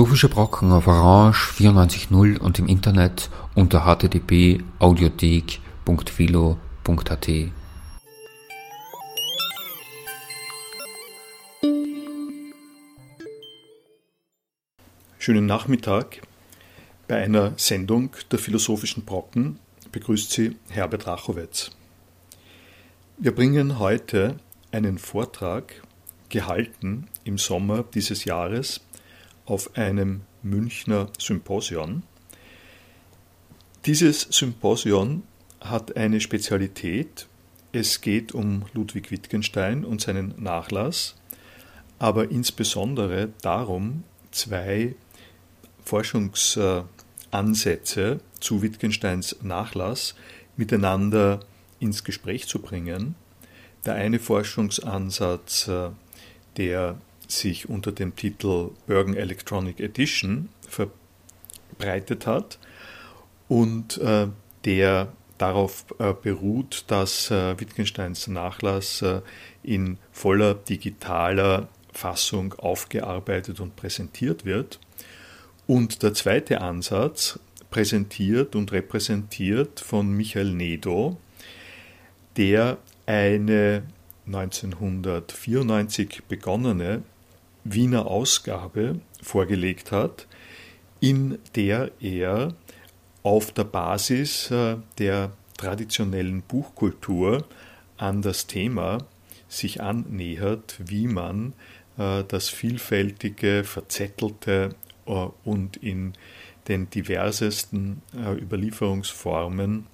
Philosophische Brocken auf Orange 94.0 und im Internet unter http://audiothek.philo.at. Schönen Nachmittag. Bei einer Sendung der Philosophischen Brocken begrüßt Sie Herbert Rachowitz. Wir bringen heute einen Vortrag, gehalten im Sommer dieses Jahres, auf einem Münchner Symposion. Dieses Symposion hat eine Spezialität. Es geht um Ludwig Wittgenstein und seinen Nachlass, aber insbesondere darum, zwei Forschungsansätze zu Wittgensteins Nachlass miteinander ins Gespräch zu bringen. Der eine Forschungsansatz, der sich unter dem Titel Bergen Electronic Edition verbreitet hat und äh, der darauf äh, beruht, dass äh, Wittgensteins Nachlass äh, in voller digitaler Fassung aufgearbeitet und präsentiert wird. Und der zweite Ansatz, präsentiert und repräsentiert von Michael Nedo, der eine 1994 begonnene Wiener Ausgabe vorgelegt hat, in der er auf der Basis äh, der traditionellen Buchkultur an das Thema sich annähert, wie man äh, das vielfältige, verzettelte äh, und in den diversesten Überlieferungsformen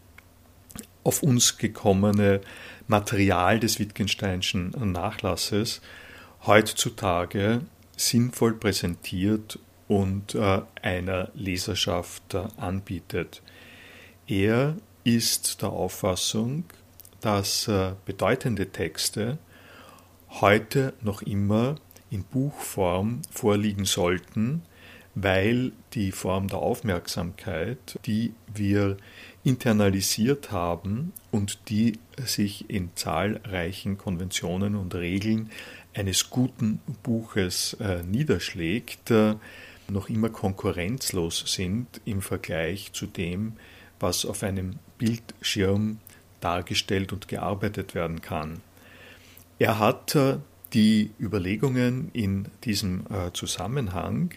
auf uns gekommene Material des Wittgensteinschen Nachlasses heutzutage sinnvoll präsentiert und äh, einer Leserschaft äh, anbietet. Er ist der Auffassung, dass äh, bedeutende Texte heute noch immer in Buchform vorliegen sollten, weil die Form der Aufmerksamkeit, die wir internalisiert haben und die sich in zahlreichen Konventionen und Regeln eines guten Buches äh, niederschlägt, äh, noch immer konkurrenzlos sind im Vergleich zu dem, was auf einem Bildschirm dargestellt und gearbeitet werden kann. Er hat äh, die Überlegungen in diesem äh, Zusammenhang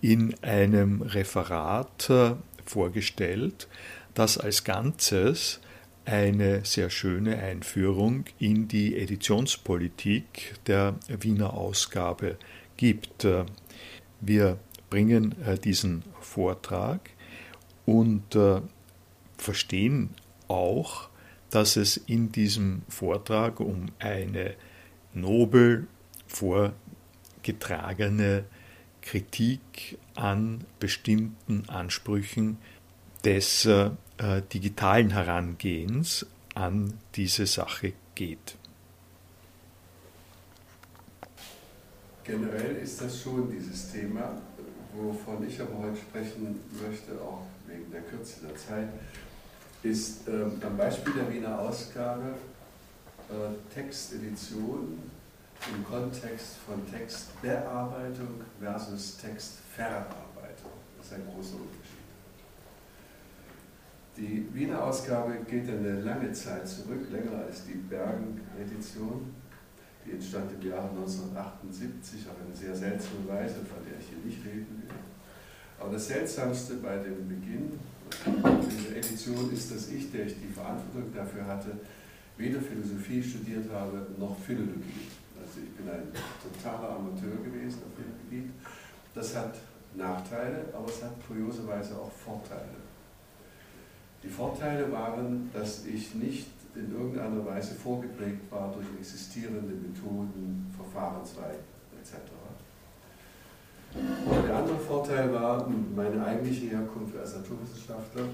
in einem Referat äh, vorgestellt, das als Ganzes eine sehr schöne Einführung in die Editionspolitik der Wiener Ausgabe gibt. Wir bringen äh, diesen Vortrag und äh, verstehen auch, dass es in diesem Vortrag um eine nobel vorgetragene Kritik an bestimmten Ansprüchen des äh, digitalen Herangehens an diese Sache geht. Generell ist das schon dieses Thema, wovon ich aber heute sprechen möchte, auch wegen der Kürze der Zeit, ist ähm, am Beispiel der Wiener Ausgabe äh, Textedition im Kontext von Textbearbeitung versus Textverarbeitung. Das ist ein großer Unterschied. Die Wiener Ausgabe geht eine lange Zeit zurück, länger als die Bergen-Edition. Die entstand im Jahre 1978 auf eine sehr seltsame Weise, von der ich hier nicht reden will. Aber das Seltsamste bei dem Beginn dieser Edition ist, dass ich, der ich die Verantwortung dafür hatte, weder Philosophie studiert habe noch Philologie. Also ich bin ein totaler Amateur gewesen auf dem Gebiet. Das hat Nachteile, aber es hat kurioserweise auch Vorteile. Die Vorteile waren, dass ich nicht in irgendeiner Weise vorgeprägt war durch existierende Methoden, Verfahrensweisen etc. Und der andere Vorteil war meine eigentliche Herkunft als Naturwissenschaftler.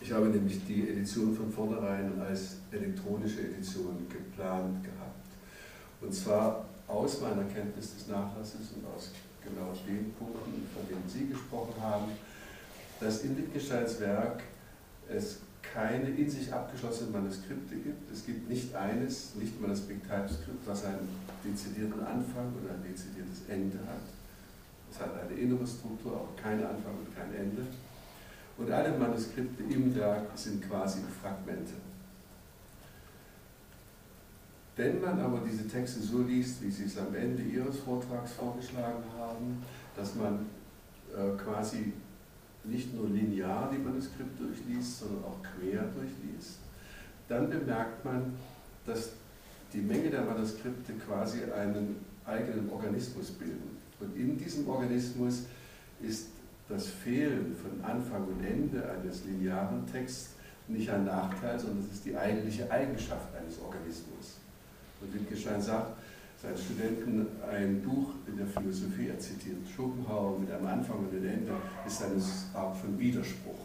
Ich habe nämlich die Edition von vornherein als elektronische Edition geplant gehabt. Und zwar aus meiner Kenntnis des Nachlasses und aus genau den Punkten, von denen Sie gesprochen haben, dass in Wittgensteins Werk es keine in sich abgeschlossenen Manuskripte gibt. Es gibt nicht eines, nicht mal das Big Type Skript, was einen dezidierten Anfang oder ein dezidiertes Ende hat. Es hat eine innere Struktur, aber keine Anfang und kein Ende. Und alle Manuskripte im Werk sind quasi Fragmente. Wenn man aber diese Texte so liest, wie Sie es am Ende Ihres Vortrags vorgeschlagen haben, dass man äh, quasi nicht nur linear die Manuskripte durchliest, sondern auch quer durchliest, dann bemerkt man, dass die Menge der Manuskripte quasi einen eigenen Organismus bilden. Und in diesem Organismus ist das Fehlen von Anfang und Ende eines linearen Texts nicht ein Nachteil, sondern es ist die eigentliche Eigenschaft eines Organismus. Und Wittgenstein sagt seinen Studenten ein Buch in der Philosophie, er zitiert Schopenhauer mit einem Anfang und einem Ende, ist eine Art von Widerspruch.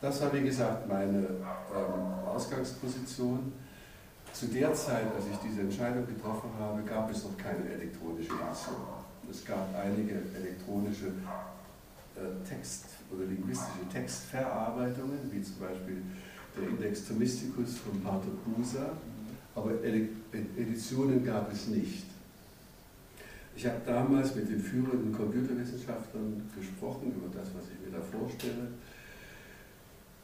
Das war, wie gesagt, meine ähm, Ausgangsposition. Zu der Zeit, als ich diese Entscheidung getroffen habe, gab es noch keine elektronische Edition. Es gab einige elektronische äh, Text- oder linguistische Textverarbeitungen, wie zum Beispiel der Index Thomisticus von Pater Busa, aber Editionen gab es nicht. Ich habe damals mit den führenden Computerwissenschaftlern gesprochen über das, was ich mir da vorstelle.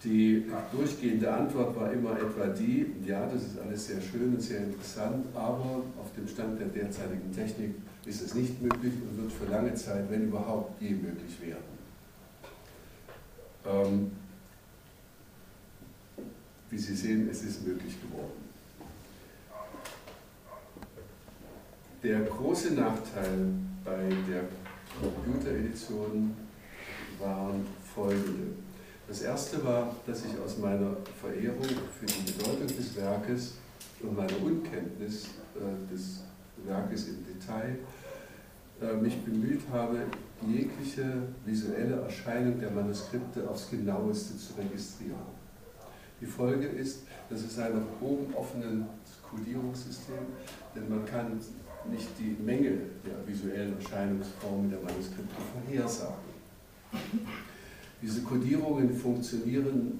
Die durchgehende Antwort war immer etwa die, ja, das ist alles sehr schön und sehr interessant, aber auf dem Stand der derzeitigen Technik ist es nicht möglich und wird für lange Zeit, wenn überhaupt, je möglich werden. Ähm, wie Sie sehen, es ist möglich geworden. Der große Nachteil bei der Computeredition waren folgende. Das erste war, dass ich aus meiner Verehrung für die Bedeutung des Werkes und meiner Unkenntnis äh, des Werkes im Detail äh, mich bemüht habe, jegliche visuelle Erscheinung der Manuskripte aufs genaueste zu registrieren. Die Folge ist, dass es ein nach oben offenes Kodierungssystem, denn man kann nicht die Menge der visuellen Erscheinungsformen der Manuskripte vorhersagen. Diese Kodierungen funktionieren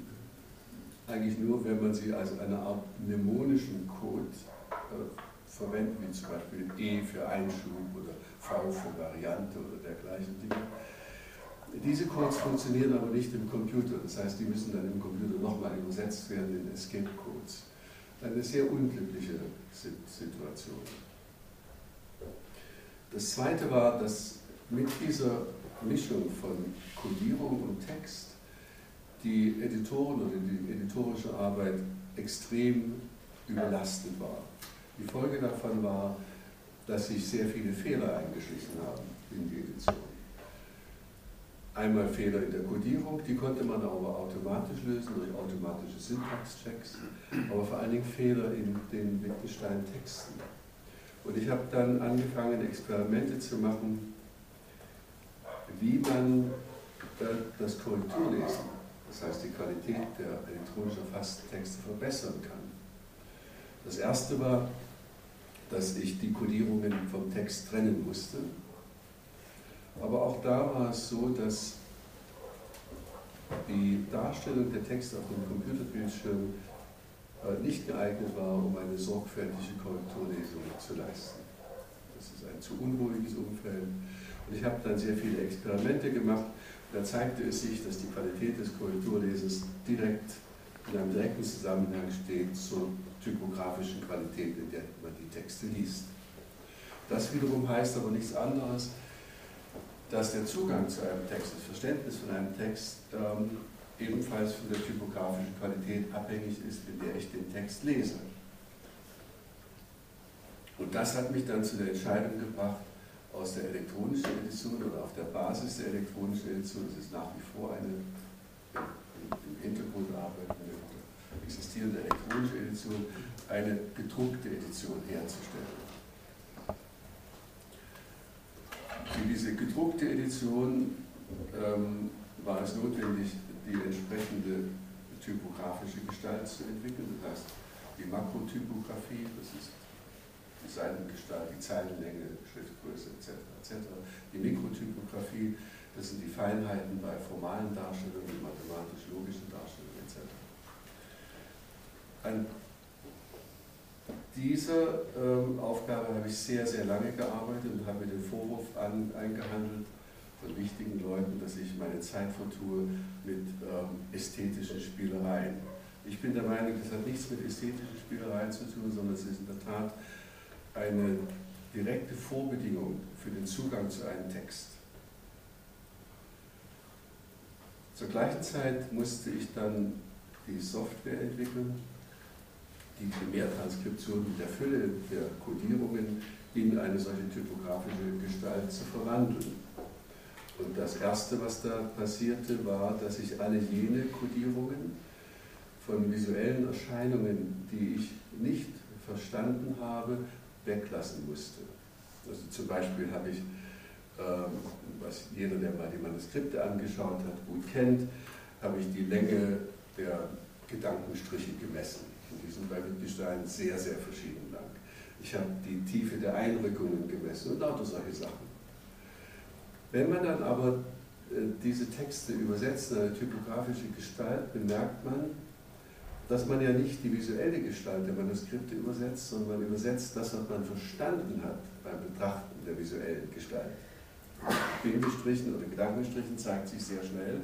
eigentlich nur, wenn man sie als eine Art mnemonischen Code äh, verwendet, wie zum Beispiel E für Einschub oder V für Variante oder dergleichen Dinge. Diese Codes funktionieren aber nicht im Computer, das heißt, die müssen dann im Computer nochmal übersetzt werden in Escape Codes. Eine sehr unglückliche Situation. Das zweite war, dass mit dieser Mischung von Codierung und Text die Editoren oder die editorische Arbeit extrem überlastet war. Die Folge davon war, dass sich sehr viele Fehler eingeschlichen haben in die Edition. Einmal Fehler in der Codierung, die konnte man aber automatisch lösen durch automatische Syntaxchecks, aber vor allen Dingen Fehler in den Wittgenstein-Texten. Und ich habe dann angefangen, Experimente zu machen, wie man das Korrekturlesen, das heißt die Qualität der elektronisch erfassten Texte verbessern kann. Das erste war, dass ich die Codierungen vom Text trennen musste. Aber auch da war es so, dass die Darstellung der Texte auf dem Computerbildschirm nicht geeignet war, um eine sorgfältige Korrekturlesung zu leisten. Das ist ein zu unruhiges Umfeld. Und ich habe dann sehr viele Experimente gemacht. Da zeigte es sich, dass die Qualität des Korrekturlesens direkt in einem direkten Zusammenhang steht zur typografischen Qualität, in der man die Texte liest. Das wiederum heißt aber nichts anderes, dass der Zugang zu einem Text, das Verständnis von einem Text ähm, ebenfalls von der typografischen Qualität abhängig ist, in der ich den Text lese. Und das hat mich dann zu der Entscheidung gebracht, aus der elektronischen Edition oder auf der Basis der elektronischen Edition, das ist nach wie vor eine im Hintergrund arbeitende existierende elektronische Edition, eine gedruckte Edition herzustellen. Für diese gedruckte Edition ähm, war es notwendig, die entsprechende typografische Gestalt zu entwickeln. Das heißt, die Makrotypografie, das ist die Seitengestalt, die Zeilenlänge, Schriftgröße etc. etc. Die Mikrotypografie, das sind die Feinheiten bei formalen Darstellungen, mathematisch-logischen Darstellungen etc. Ein dieser ähm, Aufgabe habe ich sehr, sehr lange gearbeitet und habe mir den Vorwurf an, eingehandelt von wichtigen Leuten, dass ich meine Zeit vertue mit ähm, ästhetischen Spielereien. Ich bin der Meinung, das hat nichts mit ästhetischen Spielereien zu tun, sondern es ist in der Tat eine direkte Vorbedingung für den Zugang zu einem Text. Zur gleichen Zeit musste ich dann die Software entwickeln, die Primärtranskription mit der Fülle der Codierungen in eine solche typografische Gestalt zu verwandeln. Und das Erste, was da passierte, war, dass ich alle jene Codierungen von visuellen Erscheinungen, die ich nicht verstanden habe, weglassen musste. Also zum Beispiel habe ich, ähm, was jeder, der mal die Manuskripte angeschaut hat, gut kennt, habe ich die Länge der Gedankenstriche gemessen. Und die sind bei Wittgenstein sehr, sehr verschieden lang. Ich habe die Tiefe der Einrückungen gemessen und lauter solche Sachen. Wenn man dann aber äh, diese Texte übersetzt in eine typografische Gestalt, bemerkt man, dass man ja nicht die visuelle Gestalt der Manuskripte übersetzt, sondern man übersetzt das, was man verstanden hat beim Betrachten der visuellen Gestalt. Bindestrichen oder Gedankenstrichen zeigt sich sehr schnell,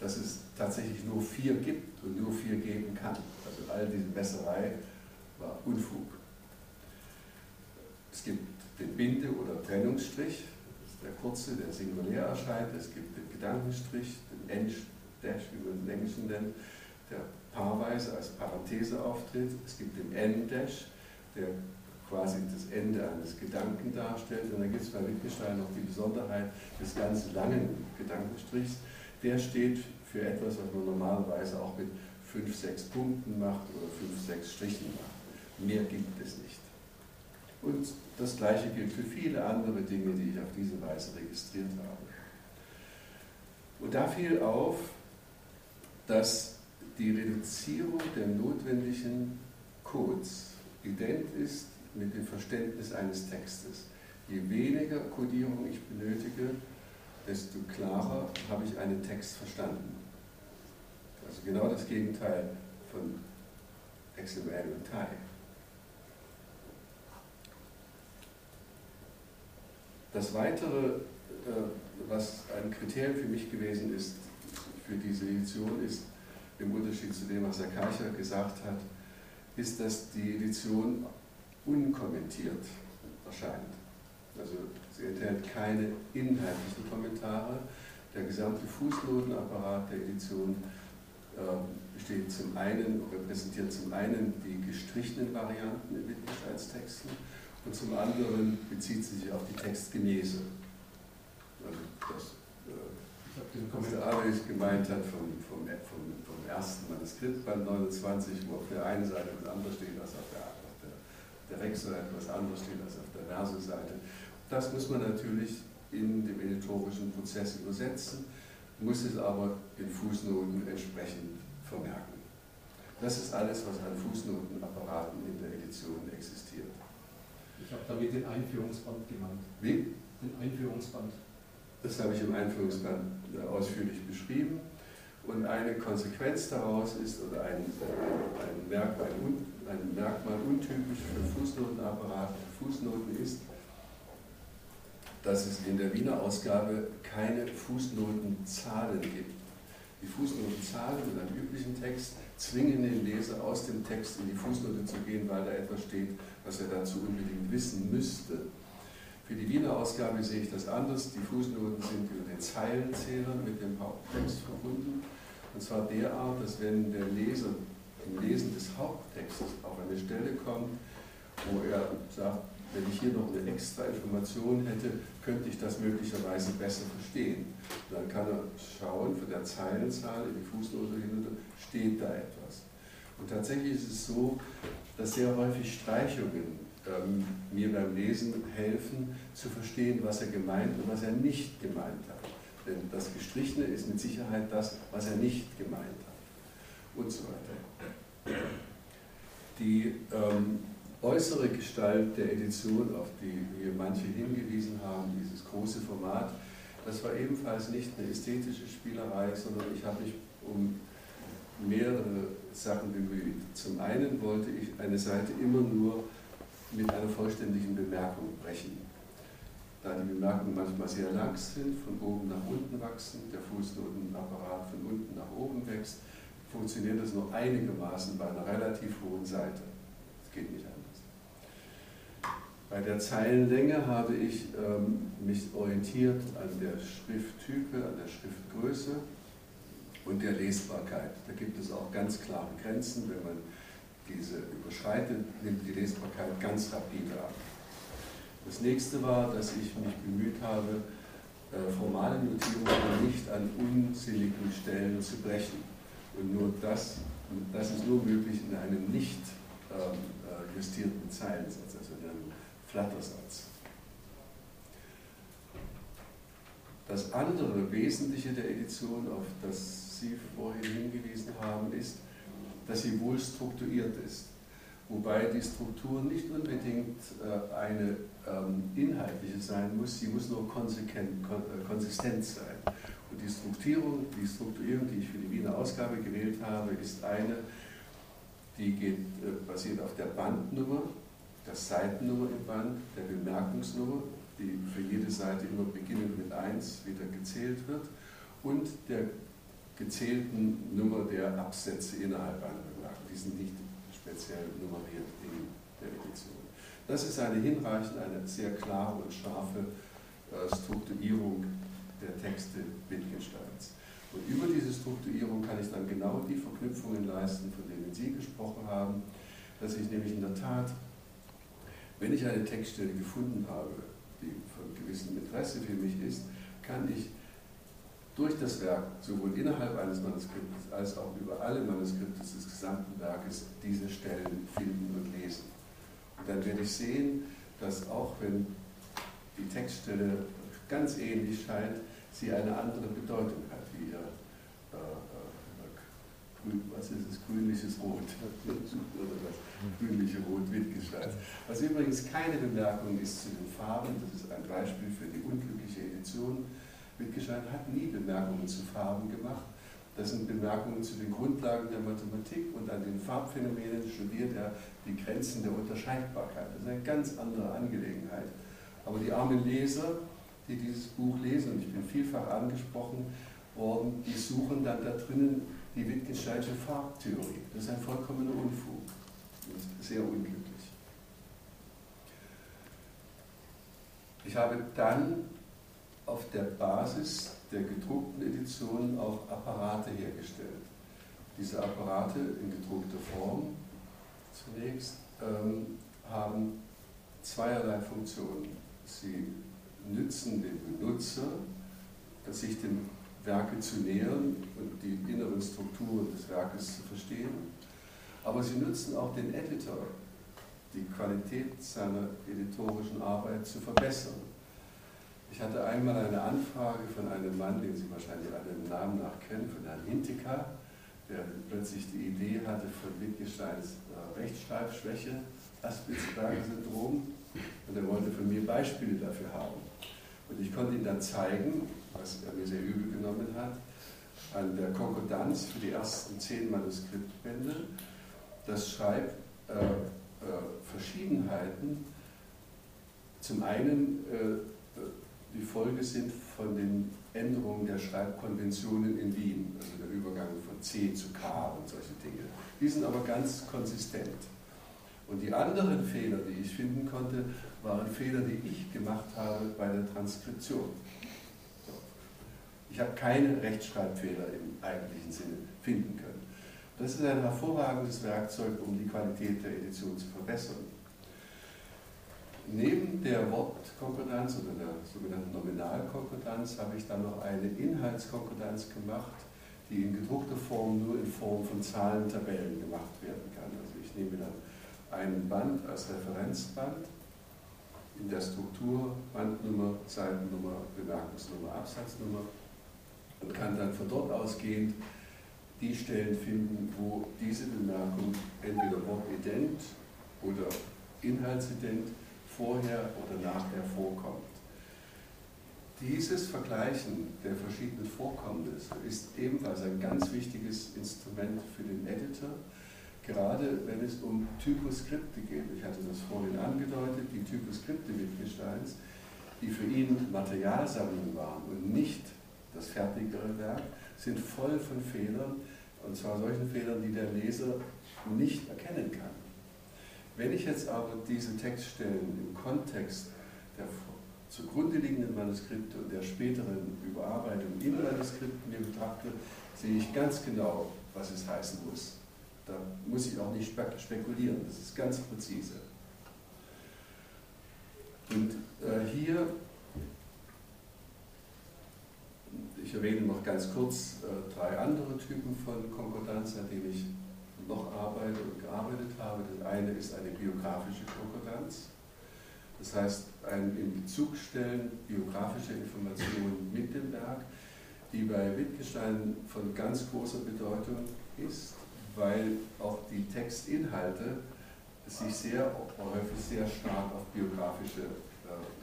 dass es tatsächlich nur vier gibt und nur vier geben kann. Also all diese Messerei war Unfug. Es gibt den Binde- oder Trennungsstrich, der kurze, der singulär erscheint. Es gibt den Gedankenstrich, den End-Dash, wie man den Englischen nennt, der paarweise als Parenthese auftritt. Es gibt den N-Dash, der quasi das Ende eines Gedanken darstellt. Und dann gibt es bei Wittgenstein noch die Besonderheit des ganz langen Gedankenstrichs, der steht für etwas, was man normalerweise auch mit fünf, sechs Punkten macht oder fünf, sechs Strichen macht. Mehr gibt es nicht. Und das Gleiche gilt für viele andere Dinge, die ich auf diese Weise registriert habe. Und da fiel auf, dass die Reduzierung der notwendigen Codes ident ist mit dem Verständnis eines Textes. Je weniger Codierung ich benötige, desto klarer habe ich einen Text verstanden. Also genau das Gegenteil von XML und TIE. Das Weitere, äh, was ein Kriterium für mich gewesen ist, für diese Edition, ist, im Unterschied zu dem, was Herr Karcher gesagt hat, ist, dass die Edition unkommentiert erscheint. Also sie enthält keine inhaltlichen Kommentare. Der gesamte Fußnotenapparat der Edition äh, besteht zum einen, repräsentiert zum einen die gestrichenen Varianten in Wittgensteins und zum anderen bezieht sie sich auf die Textgenese. Also das, äh, was der Alois gemeint hat vom, vom, vom, vom ersten Manuskriptband 29, wo auf der einen Seite was anderes steht als auf der, auf der, der Rückseite, was anderes steht als auf der Verse-Seite. Das muss man natürlich in dem editorischen Prozess übersetzen, muss es aber in Fußnoten entsprechend vermerken. Das ist alles, was an Fußnotenapparaten in der Edition existiert. Ich habe damit den Einführungsband gemeint. Wie? Den Einführungsband. Das habe ich im Einführungsband ausführlich beschrieben. Und eine Konsequenz daraus ist, oder ein, ein, Merkmal, ein Merkmal untypisch für Fußnotenapparate, für Fußnoten ist, dass es in der Wiener Ausgabe keine Fußnotenzahlen gibt. Die Fußnotenzahlen in einem üblichen Text zwingen den Leser aus dem Text in die Fußnote zu gehen, weil da etwas steht, was er dazu unbedingt wissen müsste. Für die Wiener Ausgabe sehe ich das anders. Die Fußnoten sind über den Zeilenzähler mit dem Haupttext verbunden. Und zwar derart, dass wenn der Leser im Lesen des Haupttextes auf eine Stelle kommt, wo er sagt, wenn ich hier noch eine extra Information hätte, könnte ich das möglicherweise besser verstehen. Dann kann er schauen, von der Zeilenzahl in die Fußnote hinunter, steht da etwas. Und tatsächlich ist es so, dass sehr häufig Streichungen ähm, mir beim Lesen helfen, zu verstehen, was er gemeint und was er nicht gemeint hat. Denn das Gestrichene ist mit Sicherheit das, was er nicht gemeint hat. Und so weiter. Die ähm, äußere Gestalt der Edition, auf die hier manche hingewiesen haben, dieses große Format, das war ebenfalls nicht eine ästhetische Spielerei, sondern ich habe mich um mehrere Sachen bemüht. Zum einen wollte ich eine Seite immer nur mit einer vollständigen Bemerkung brechen. Da die Bemerkungen manchmal sehr lang sind, von oben nach unten wachsen, der Fußnotenapparat von unten nach oben wächst, funktioniert das nur einigermaßen bei einer relativ hohen Seite. Das geht nicht anders. Bei der Zeilenlänge habe ich ähm, mich orientiert an der Schrifttype, an der Schriftgröße und der Lesbarkeit. Da gibt es auch ganz klare Grenzen. Wenn man diese überschreitet, nimmt die Lesbarkeit ganz rapide ab. Das nächste war, dass ich mich bemüht habe, äh, formale Notierungen nicht an unsinnigen Stellen zu brechen. Und nur das, das ist nur möglich in einem nicht ähm, äh, justierten Zeilensatz, also in einem Flattersatz. Das andere Wesentliche der Edition, auf das Sie vorhin hingewiesen haben, ist, dass sie wohl strukturiert ist. Wobei die Struktur nicht unbedingt äh, eine ähm, inhaltliche sein muss, sie muss nur konsequent, äh, konsistent sein. Und die Strukturierung, die Strukturierung, die ich für die Wiener Ausgabe gewählt habe, ist eine, die geht, äh, basiert auf der Bandnummer, der Seitennummer im Band, der Bemerkungsnummer, die für jede Seite immer beginnend mit 1 wieder gezählt wird, und der gezählten Nummer der Absätze innerhalb einer Bemerkung. Die sind nicht speziell nummeriert in der Edition. Das ist eine hinreichend, eine sehr klare und scharfe äh, Strukturierung der Texte Wittgensteins. Und über diese Strukturierung kann ich dann genau die Verknüpfungen leisten, von denen Sie gesprochen haben, dass ich nämlich in der Tat, wenn ich eine Textstelle gefunden habe, die von gewissem Interesse für mich ist, kann ich durch das Werk, sowohl innerhalb eines Manuskriptes als auch über alle Manuskripte des gesamten Werkes, diese Stellen finden und lesen. Und dann werde ich sehen, dass auch wenn die Textstelle ganz ähnlich scheint, sie eine andere Bedeutung hat, wie ihr äh, äh, was ist es, grünliches Rot grünliche Rot Wittgenstein. Was übrigens keine Bemerkung ist zu den Farben, das ist ein Beispiel für die unglückliche Edition Wittgenstein hat nie Bemerkungen zu Farben gemacht. Das sind Bemerkungen zu den Grundlagen der Mathematik und an den Farbphänomenen studiert er die Grenzen der Unterscheidbarkeit. Das ist eine ganz andere Angelegenheit. Aber die armen Leser, die dieses Buch lesen, und ich bin vielfach angesprochen worden, die suchen dann da drinnen die Wittgensteinsche Farbtheorie. Das ist ein vollkommener Unfug und sehr unglücklich. Ich habe dann auf der Basis der gedruckten Editionen auch Apparate hergestellt. Diese Apparate in gedruckter Form zunächst ähm, haben zweierlei Funktionen. Sie nützen den Benutzer, sich dem Werke zu nähern und die inneren Strukturen des Werkes zu verstehen, aber sie nützen auch den Editor, die Qualität seiner editorischen Arbeit zu verbessern. Ich hatte einmal eine Anfrage von einem Mann, den Sie wahrscheinlich alle im Namen nach kennen, von Herrn Hintecker, der plötzlich die Idee hatte von Wittgensteins äh, Rechtschreibschwäche, Aspizberger-Syndrom, und er wollte von mir Beispiele dafür haben. Und ich konnte ihm dann zeigen, was er mir sehr übel genommen hat, an der Konkordanz für die ersten zehn Manuskriptbände, dass Schreibverschiedenheiten äh, äh, zum einen äh, die Folge sind von den Änderungen der Schreibkonventionen in Wien, also der Übergang von C zu K und solche Dinge. Die sind aber ganz konsistent. Und die anderen Fehler, die ich finden konnte, waren Fehler, die ich gemacht habe bei der Transkription. Ich habe keine Rechtschreibfehler im eigentlichen Sinne finden können. Das ist ein hervorragendes Werkzeug, um die Qualität der Edition zu verbessern neben der Wortkonkordanz oder der sogenannten Nominalkonkordanz habe ich dann noch eine Inhaltskonkordanz gemacht, die in gedruckter Form nur in Form von Zahlentabellen gemacht werden kann. Also ich nehme dann einen Band als Referenzband in der Struktur Bandnummer, Seitennummer, Bemerkungsnummer, Absatznummer und kann dann von dort ausgehend die Stellen finden, wo diese Bemerkung entweder wortident oder inhaltsident vorher oder nachher vorkommt. Dieses Vergleichen der verschiedenen Vorkommnisse ist ebenfalls ein ganz wichtiges Instrument für den Editor, gerade wenn es um Typoskripte geht. Ich hatte das vorhin angedeutet, die Typoskripte Wittgensteins, die für ihn Materialsammlung waren und nicht das fertigere Werk, sind voll von Fehlern, und zwar solchen Fehlern, die der Leser nicht erkennen kann. Wenn ich jetzt aber diese Textstellen im Kontext der zugrunde liegenden Manuskripte und der späteren Überarbeitung in Manuskripten betrachte, sehe ich ganz genau, was es heißen muss. Da muss ich auch nicht spekulieren, das ist ganz präzise. Und äh, hier, ich erwähne noch ganz kurz äh, drei andere Typen von Konkordanz, an denen ich noch arbeite und gearbeitet habe. Das eine ist eine biografische Konkordanz. Das heißt, ein in Bezug stellen biografische Informationen mit dem Werk, die bei Wittgenstein von ganz großer Bedeutung ist, weil auch die Textinhalte sich sehr häufig sehr stark auf biografische äh,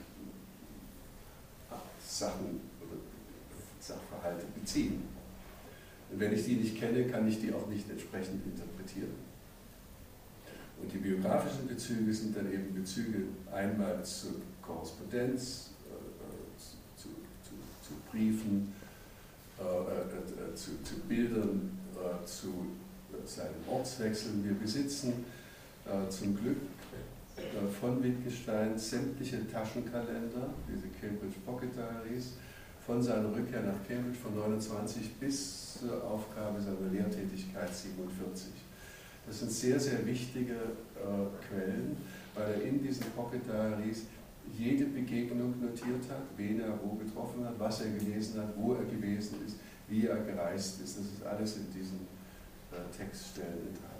Sachen oder Sachverhalte beziehen. Und wenn ich die nicht kenne, kann ich die auch nicht entsprechend interpretieren. Und die biografischen Bezüge sind dann eben Bezüge einmal zur Korrespondenz, äh, zu, zu, zu, Briefen, äh, äh, zu, zu, Bildern, äh, zu seinen Ortswechseln. Wir besitzen äh, zum Glück äh, von Wittgenstein sämtliche Taschenkalender, diese Cambridge Pocket Diaries, von seiner Rückkehr nach Cambridge von 29 bis zur Aufgabe seiner Lehrtätigkeit 47. Das sind sehr, sehr wichtige äh, Quellen, weil er in diesen Pocket Diaries jede Begegnung notiert hat, wen er wo getroffen hat, was er gelesen hat, wo er gewesen ist, wie er gereist ist. Das ist alles in diesen äh, Textstellen enthalten.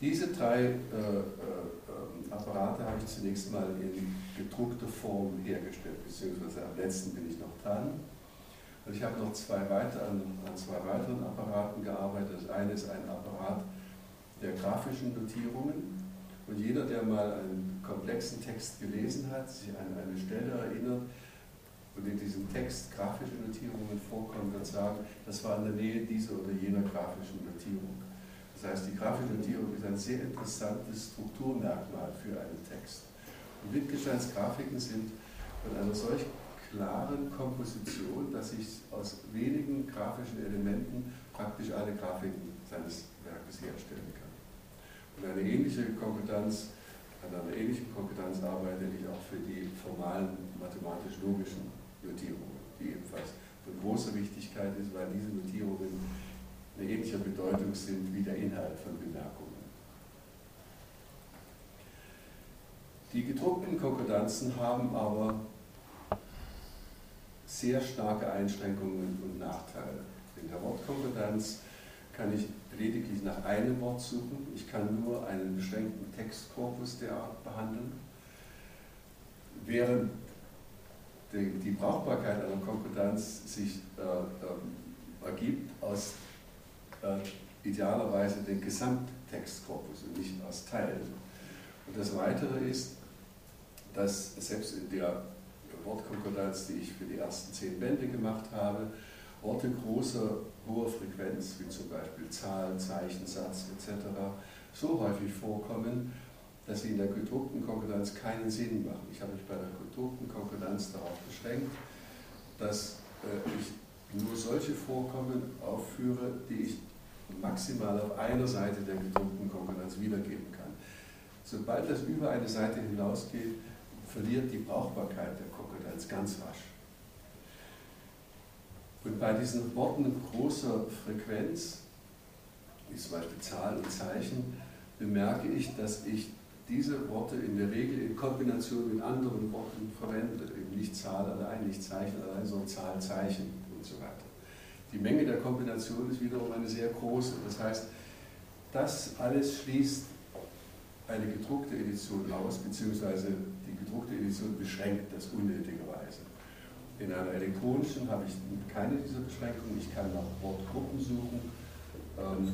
Diese drei äh, äh, Apparate habe ich zunächst mal in gedruckter Form hergestellt, beziehungsweise am letzten bin ich noch dran. Und ich habe noch zwei weiter, an, an zwei weiteren Apparaten gearbeitet. Das eine ist ein Apparat der grafischen Notierungen. Und jeder, der mal einen komplexen Text gelesen hat, sich an eine Stelle erinnert und in diesem Text grafische Notierungen vorkommen, wird sagen, das war in der Nähe dieser oder jener grafischen Notierung. Das heißt, die grafische Notierung ist ein sehr interessantes Strukturmerkmal für einen Text. Und Wittgensteins Grafiken sind von einer solch klaren Komposition, dass ich aus wenigen grafischen Elementen praktisch alle Grafiken seines Werkes herstellen kann. Und eine ähnliche Konkordanz, an einer ähnlichen Konkordanz arbeite ich auch für die formalen mathematisch-logischen Notierungen, die ebenfalls von großer Wichtigkeit ist, weil diese Notierungen eine ähnliche Bedeutung sind wie der Inhalt von Bemerkungen. Die gedruckten Konkordanzen haben aber sehr starke Einschränkungen und Nachteile. In der Wortkonkordanz kann ich lediglich nach einem Wort suchen. Ich kann nur einen beschränkten Textkorpus der Art behandeln. Während die, Brauchbarkeit einer Konkordanz sich äh, äh, ergibt aus äh, idealerweise dem Gesamttextkorpus und nicht aus Teilen. Und das Weitere ist, dass selbst in der Wortkonkordanz, die ich für die ersten zehn Bände gemacht habe, Worte großer, hoher Frequenz, wie zum Beispiel Zahlen, Zeichen, Satz etc., so häufig vorkommen, dass sie in der gedruckten Konkordanz keinen Sinn machen. Ich habe mich bei der gedruckten Konkordanz darauf beschränkt, dass äh, ich nur solche Vorkommen aufführe, die ich maximal auf einer Seite der gedruckten Konkordanz wiedergeben kann. Sobald das über eine Seite hinausgeht, verliert die Brauchbarkeit der Konkordanz ganz rasch. Und bei diesen Worten großer Frequenz, wie zum Beispiel Zahl und Zeichen, bemerke ich, dass ich diese Worte in der Regel in Kombination mit anderen Worten verwende. Eben nicht Zahl allein, nicht Zeichen allein, sondern Zahl, Zeichen und so weiter. Die Menge der Kombination ist wiederum eine sehr große. Das heißt, das alles schließt eine gedruckte Edition aus, beziehungsweise die gedruckte Edition beschränkt das unnötigerweise. In einer elektronischen habe ich keine dieser Beschränkungen. Ich kann nach Wortgruppen suchen ähm,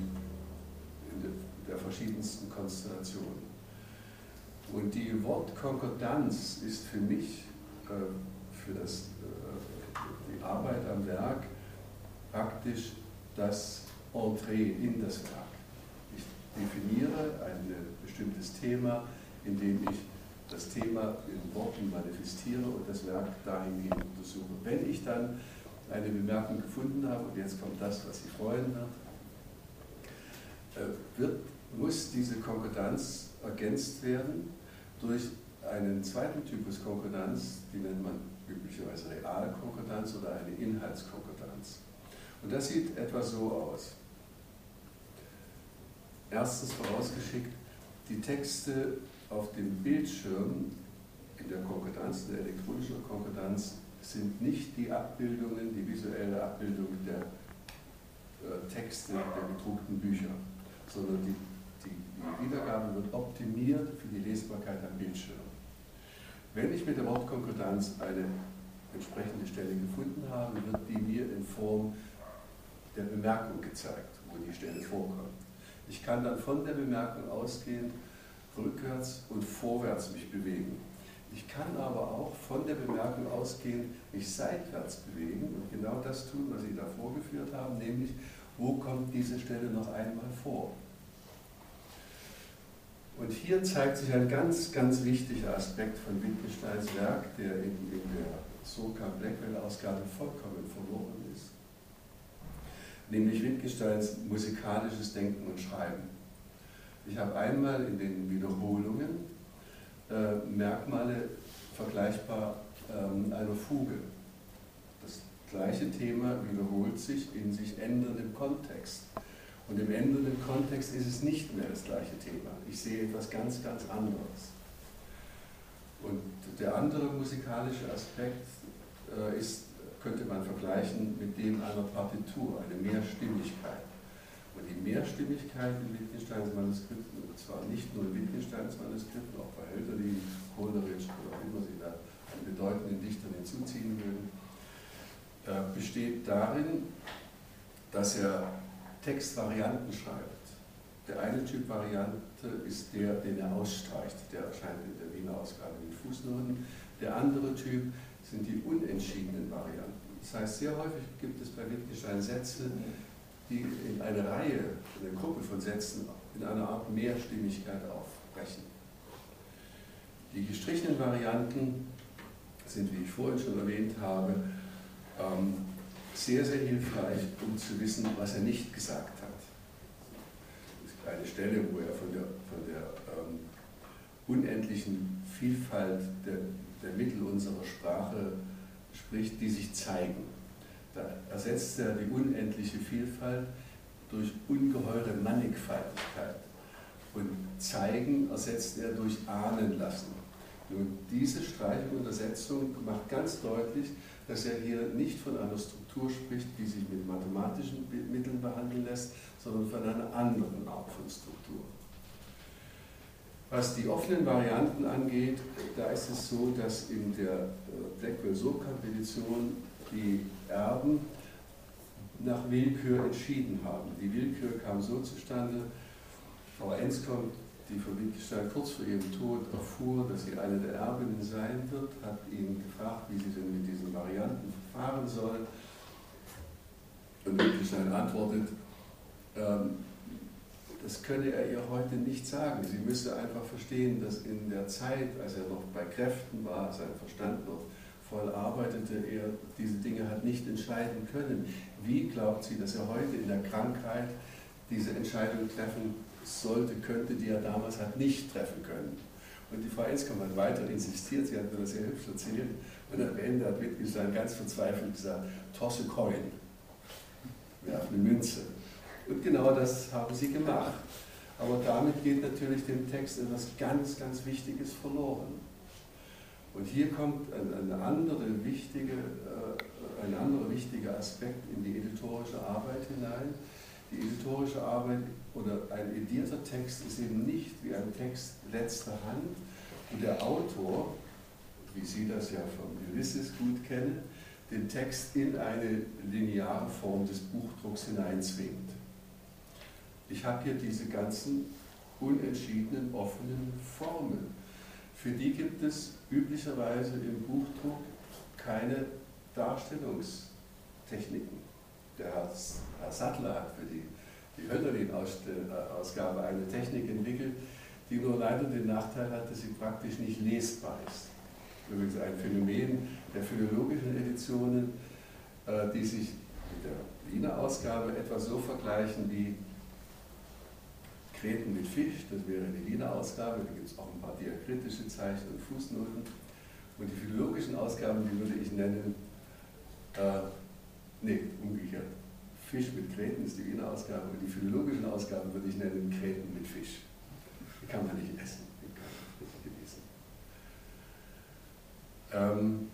in der, verschiedensten Konstellationen. Und die Wortkonkordanz ist für mich, äh, für das, Arbeit am Werk, praktisch das Entree in das Werk. definiere ein bestimmtes Thema, indem ich das Thema in Worten manifestiere und das Werk dahingehend untersuche. Wenn ich dann eine Bemerkung gefunden habe, und jetzt kommt das, was Sie freuen wird, äh, wird, muss diese Konkordanz ergänzt werden durch einen zweiten Typus Konkordanz, die nennt man üblicherweise Realkonkordanz oder eine Inhaltskonkordanz. Und das sieht etwa so aus. Erstens vorausgeschickt, die Texte auf dem Bildschirm in der Konkordanz, in der elektronischen Konkordanz, sind nicht die Abbildungen, die visuelle Abbildung der äh, Texte der gedruckten Bücher, sondern die, die, die Wiedergabe wird optimiert für die Lesbarkeit am Bildschirm. Wenn ich mit der Wortkonkordanz eine entsprechende Stelle gefunden habe, wird die mir in Form der Bemerkung gezeigt, wo die Stelle vorkommt. Ich kann dann von der Bemerkung ausgehend rückwärts und vorwärts mich bewegen. Ich kann aber auch von der Bemerkung ausgehend mich seitwärts bewegen und genau das tun, was Sie da vorgeführt haben, nämlich wo kommt diese Stelle noch einmal vor. Und hier zeigt sich ein ganz, ganz wichtiger Aspekt von Wittgensteins Werk, der in, in der Soka Blackwell-Ausgabe vollkommen verloren ist. Nämlich Wittgensteins musikalisches Denken und Schreiben. Ich habe einmal in den Wiederholungen äh, Merkmale vergleichbar ähm, einer Fuge. Das gleiche Thema wiederholt sich in sich änderndem Kontext. Und im ändernden Kontext ist es nicht mehr das gleiche Thema. Ich sehe etwas ganz, ganz anderes. Und der andere musikalische Aspekt äh, ist, könnte man vergleichen mit dem einer Partitur, eine Mehrstimmigkeit. Und die Mehrstimmigkeit in Wittgensteins Manuskripten, und zwar nicht nur in Wittgensteins Manuskripten, auch bei Hölderlin, Kohlerisch oder wie man sie da an bedeutenden Dichtern hinzuziehen mögen, äh, besteht darin, dass er Textvarianten schreibt. Der eine Typ Variante ist der, den er ausstreicht, der erscheint in der Wiener Ausgabe mit Fußnoten. Der andere Typ sind die unentschiedenen Varianten. Das heißt, sehr häufig gibt es bei Wittgenstein Sätze, die in eine Reihe, in eine Gruppe von Sätzen in einer Art Mehrstimmigkeit aufbrechen. Die gestrichenen Varianten sind, wie ich vorhin schon erwähnt habe, ähm, sehr, sehr hilfreich, um zu wissen, was er nicht gesagt hat. Es gibt eine Stelle, wo er von der, von der ähm, unendlichen Vielfalt der, der Mittel unserer Sprache spricht, die sich zeigen. Da ersetzt er die unendliche Vielfalt durch ungeheure Mannigfaltigkeit. Und zeigen ersetzt er durch ahnen lassen. Und diese Streicheluntersetzung macht ganz deutlich, dass er hier nicht von einer Struktur spricht, die sich mit mathematischen Mitteln behandeln lässt, sondern von einer anderen Art von Struktur. Was die offenen Varianten angeht, da ist es so, dass in der äh, Blackwell-Soka-Petition die Erben nach Willkür entschieden haben. Die Willkür kam so zustande, Frau Enskom die von Wittgenstein kurz vor ihrem Tod erfuhr, dass sie eine der Erbinnen sein wird, hat ihn gefragt, wie sie denn mit diesen Varianten verfahren soll. Und Wittgenstein antwortet, ähm, das könne er ihr heute nicht sagen. Sie müsse einfach verstehen, dass in der Zeit, als er noch bei Kräften war, sein Verstand noch voll arbeitete, er diese Dinge hat nicht entscheiden können. Wie glaubt sie, dass er heute in der Krankheit diese Entscheidung treffen sollte, könnte, die er damals hat nicht treffen können. Und die Frau Enskamp hat weiter insistiert, sie hat mir das sehr hübsch erzählt, und am Ende hat Wittgenstein ganz verzweifelt gesagt, toss a coin, werf eine Münze. Und genau das haben sie gemacht. Aber damit geht natürlich dem Text etwas ganz, ganz Wichtiges verloren. Und hier kommt ein, eine andere wichtige, äh, ein anderer wichtiger Aspekt in die editorische Arbeit hinein. Die editorische Arbeit oder ein edierter Text ist eben nicht wie ein Text letzter Hand, wo der Autor, wie Sie das ja von Ulysses gut kennen, den Text in eine lineare Form des Buchdrucks hineinzwingt. Ich habe hier diese ganzen unentschiedenen, offenen Formen. Für die gibt es üblicherweise im Buchdruck keine Darstellungstechniken. Der Herr Sattler hat für die die Hölderlin-Ausgabe eine Technik entwickelt, die nur leider den Nachteil hat, dass sie praktisch nicht lesbar ist. Übrigens ein Phänomen der philologischen Editionen, äh, die sich mit der Wiener Ausgabe etwa so vergleichen wie Kreten mit Fisch, das wäre die Wiener Ausgabe, da gibt es auch ein paar diakritische Zeichen und Fußnoten. Und die philologischen Ausgaben, die würde ich nennen, äh, nee, umgekehrt. Fisch mit Kreten ist die Wiener Ausgabe und die philologischen Ausgaben würde ich nennen Kreten mit Fisch. Die kann man nicht essen, die kann man nicht genießen. Ähm,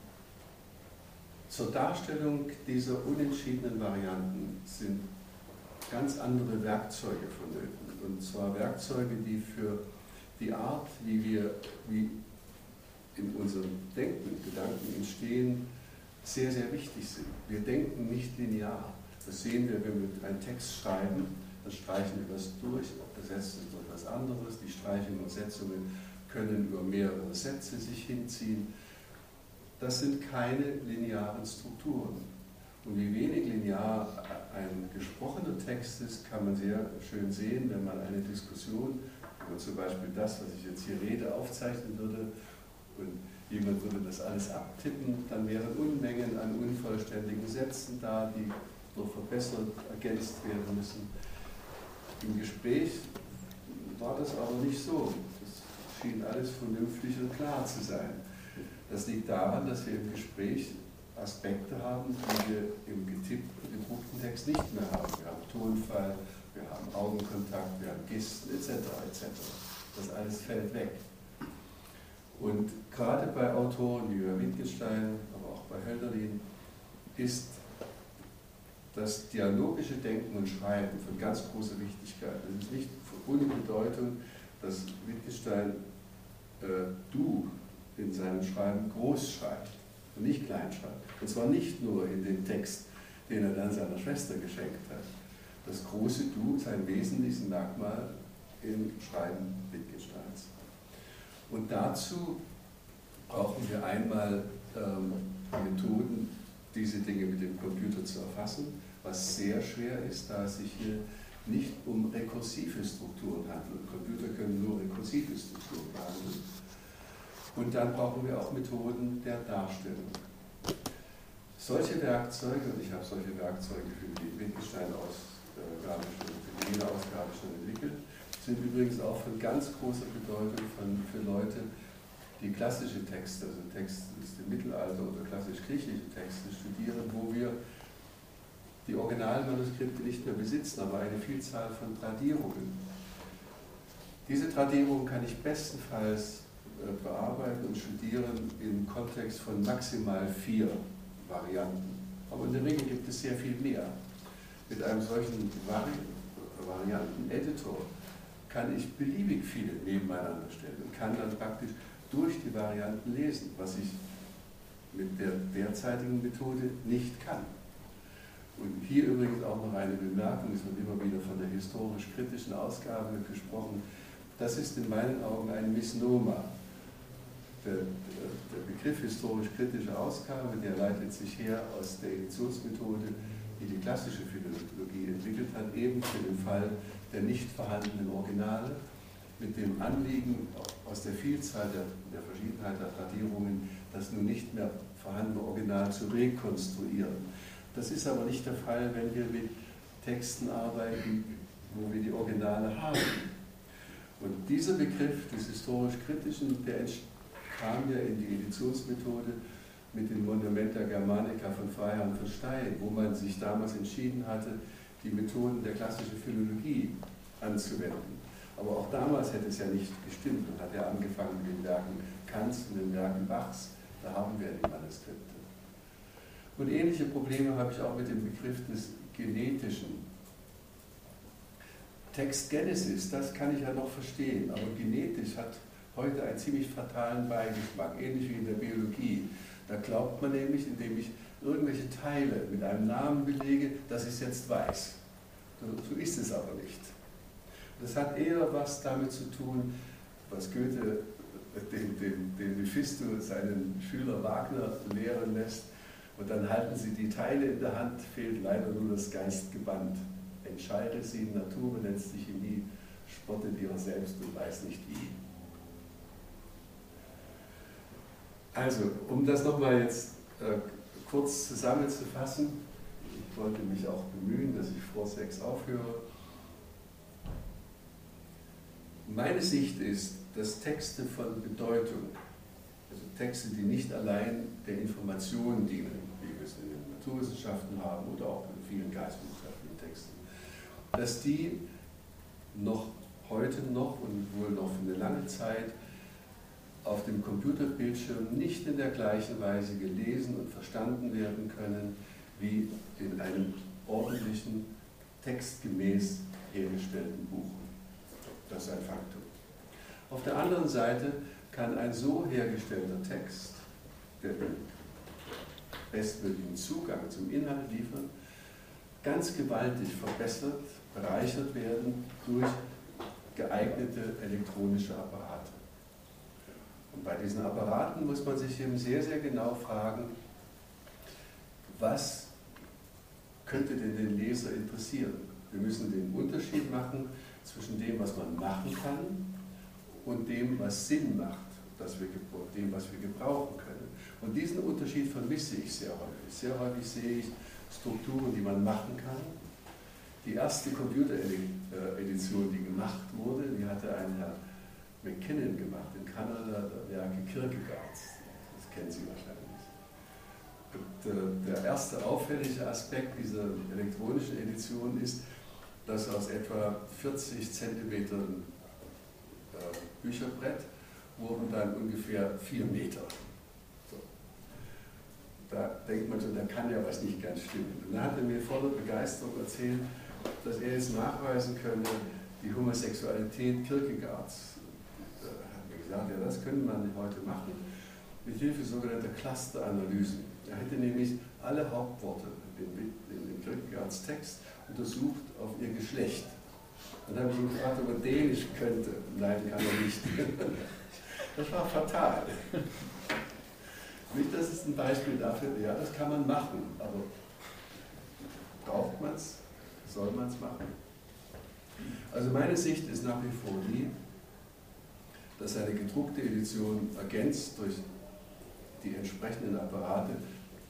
zur Darstellung dieser unentschiedenen Varianten sind ganz andere Werkzeuge vonnöten. Und zwar Werkzeuge, die für die Art, wie wir wie in unserem Denken, Gedanken entstehen, sehr, sehr wichtig sind. Wir denken nicht linear. Das sehen wir, wenn wir einen Text schreiben, dann streichen wir das durch, besetzt es durch was anderes. Die Streichungen und Setzungen können über mehrere Sätze sich hinziehen. Das sind keine linearen Strukturen. Und wie wenig linear ein gesprochener Text ist, kann man sehr schön sehen, wenn man eine Diskussion, man zum Beispiel das, was ich jetzt hier rede, aufzeichnen würde und jemand würde das alles abtippen, dann wären Unmengen an unvollständigen Sätzen da, die noch verbessert, ergänzt werden müssen. Im Gespräch war das aber nicht so. Das schien alles vernünftig und klar zu sein. Das liegt daran, dass wir im Gespräch Aspekte haben, die wir im getippten, gedruckten Text nicht mehr haben. Wir haben Tonfall, wir haben Augenkontakt, wir haben Gesten etc. etc. Das alles fällt weg. Und gerade bei Autoren wie Wittgenstein, aber auch bei Hölderlin, ist das dialogische Denken und Schreiben von ganz großer Wichtigkeit. Es ist nicht ohne Bedeutung, dass Wittgenstein äh, du in seinem Schreiben groß schreibt und nicht klein schreibt. Und zwar nicht nur in dem Text, den er dann seiner Schwester geschenkt hat. Das große Du ist ein wesentliches Merkmal im Schreiben Wittgensteins. Und dazu brauchen wir einmal ähm, Methoden, diese Dinge mit dem Computer zu erfassen, was sehr schwer ist, da es sich hier nicht um rekursive Strukturen handelt. Computer können nur rekursive Strukturen behandeln. Und dann brauchen wir auch Methoden der Darstellung. Solche Werkzeuge, und ich habe solche Werkzeuge für die Wittgenstein-Ausgabe schon, die Wiener-Ausgabe schon entwickelt, sind übrigens auch von ganz großer Bedeutung von, für Leute, die klassische Texte, also Texte aus dem Mittelalter oder klassisch-griechische Texte studieren, wo wir die Originalmanuskripte nicht mehr besitzen, aber eine Vielzahl von Tradierungen. Diese Tradierungen kann ich bestenfalls äh, bearbeiten und studieren im Kontext von maximal vier Varianten. Aber in der Regel gibt es sehr viel mehr. Mit einem solchen Vari Varianten-Editor kann ich beliebig viele nebeneinander stellen und kann dann praktisch durch die Varianten lesen, was ich mit der derzeitigen Methode nicht kann. Und hier übrigens auch noch eine Bemerkung, es wird immer wieder von der historisch-kritischen Ausgabe gesprochen. Das ist in meinen Augen ein Misnomer. Der, der Begriff historisch-kritische Ausgabe, der leitet sich her aus der Editionsmethode, die die klassische Philologie entwickelt hat, eben für den Fall der nicht vorhandenen Originale, mit dem Anliegen aus der Vielzahl der, der Verschiedenheit der Tradierungen, das nun nicht mehr vorhandene Original zu rekonstruieren. Das ist aber nicht der Fall, wenn wir mit Texten arbeiten, wo wir die Originale haben. Und dieser Begriff des historisch-kritischen, der kam ja in die Editionsmethode mit dem Monumenta Germanica von Freiherrn von Stein, wo man sich damals entschieden hatte, die Methoden der klassischen Philologie anzuwenden. Aber auch damals hätte es ja nicht gestimmt und hat ja angefangen mit den Werken Kants und den Werken Bachs. Da haben wir die Manuskripte. Und ähnliche Probleme habe ich auch mit dem Begriff des Genetischen. Textgenesis, das kann ich ja noch verstehen, aber genetisch hat heute einen ziemlich fatalen Beigeschmack, ähnlich wie in der Biologie. Da glaubt man nämlich, indem ich irgendwelche Teile mit einem Namen belege, dass ich es jetzt weiß. So, ist es aber nicht. Das hat eher was damit zu tun, was Goethe den, den, den Mephisto, seinen Schüler Wagner, lehren lässt. Und dann halten sie die Teile in der Hand, fehlt leider nur das Geistgeband. entscheide sie, Natur benetzt sich in die, spottet ihrer selbst und weiß nicht wie. Also, um das nochmal jetzt äh, kurz zusammenzufassen, ich wollte mich auch bemühen, dass ich vor sechs aufhöre. Meine Sicht ist, dass Texte von Bedeutung, also Texte, die nicht allein der Information dienen, wie wir es in den Naturwissenschaften haben oder auch in vielen geistwissenschaftlichen Texten, dass die noch heute noch und wohl noch für eine lange Zeit auf dem Computerbildschirm nicht in der gleichen Weise gelesen und verstanden werden können wie in einem ordentlichen, textgemäß hergestellten Buch. Das ist ein Faktum. Auf der anderen Seite kann ein so hergestellter Text, der den bestmöglichen Zugang zum Inhalt liefert, ganz gewaltig verbessert, bereichert werden durch geeignete elektronische Apparate. Und bei diesen Apparaten muss man sich eben sehr, sehr genau fragen, was könnte denn den Leser interessieren? Wir müssen den Unterschied machen zwischen dem, was man machen kann und dem, was Sinn macht, das wir, dem, was wir gebrauchen können. Und diesen Unterschied vermisse ich sehr häufig. Sehr häufig sehe ich Strukturen, die man machen kann. Die erste Computeredition, die gemacht wurde, die hatte ein Herr McKinnon gemacht in Kanada, der Werke Kierkegaards. Das kennen Sie wahrscheinlich. Und, äh, der erste auffällige Aspekt dieser elektronischen Edition ist, dass aus etwa 40 Zentimetern äh, Bücherbrett wurden dann ungefähr 4 Meter. So. Da denkt man schon, da kann ja was nicht ganz stimmen. Und dann hat er mir voller Begeisterung erzählt, dass er jetzt nachweisen könne, die Homosexualität Kierkegaards ja, das könnte man heute machen, mit Hilfe sogenannter Clusteranalysen. Er hätte nämlich alle Hauptworte in, Kierkegaards Text untersucht auf ihr Geschlecht. Dann habe ich ihn gefragt, ob er Dänisch könnte. Nein, kann er nicht. Das war fatal. Das ist ein Beispiel dafür, ja, das kann man machen, aber braucht man es? Soll man es machen? Also meine Sicht ist nach wie vor die, dass eine gedruckte Edition ergänzt durch die entsprechenden Apparate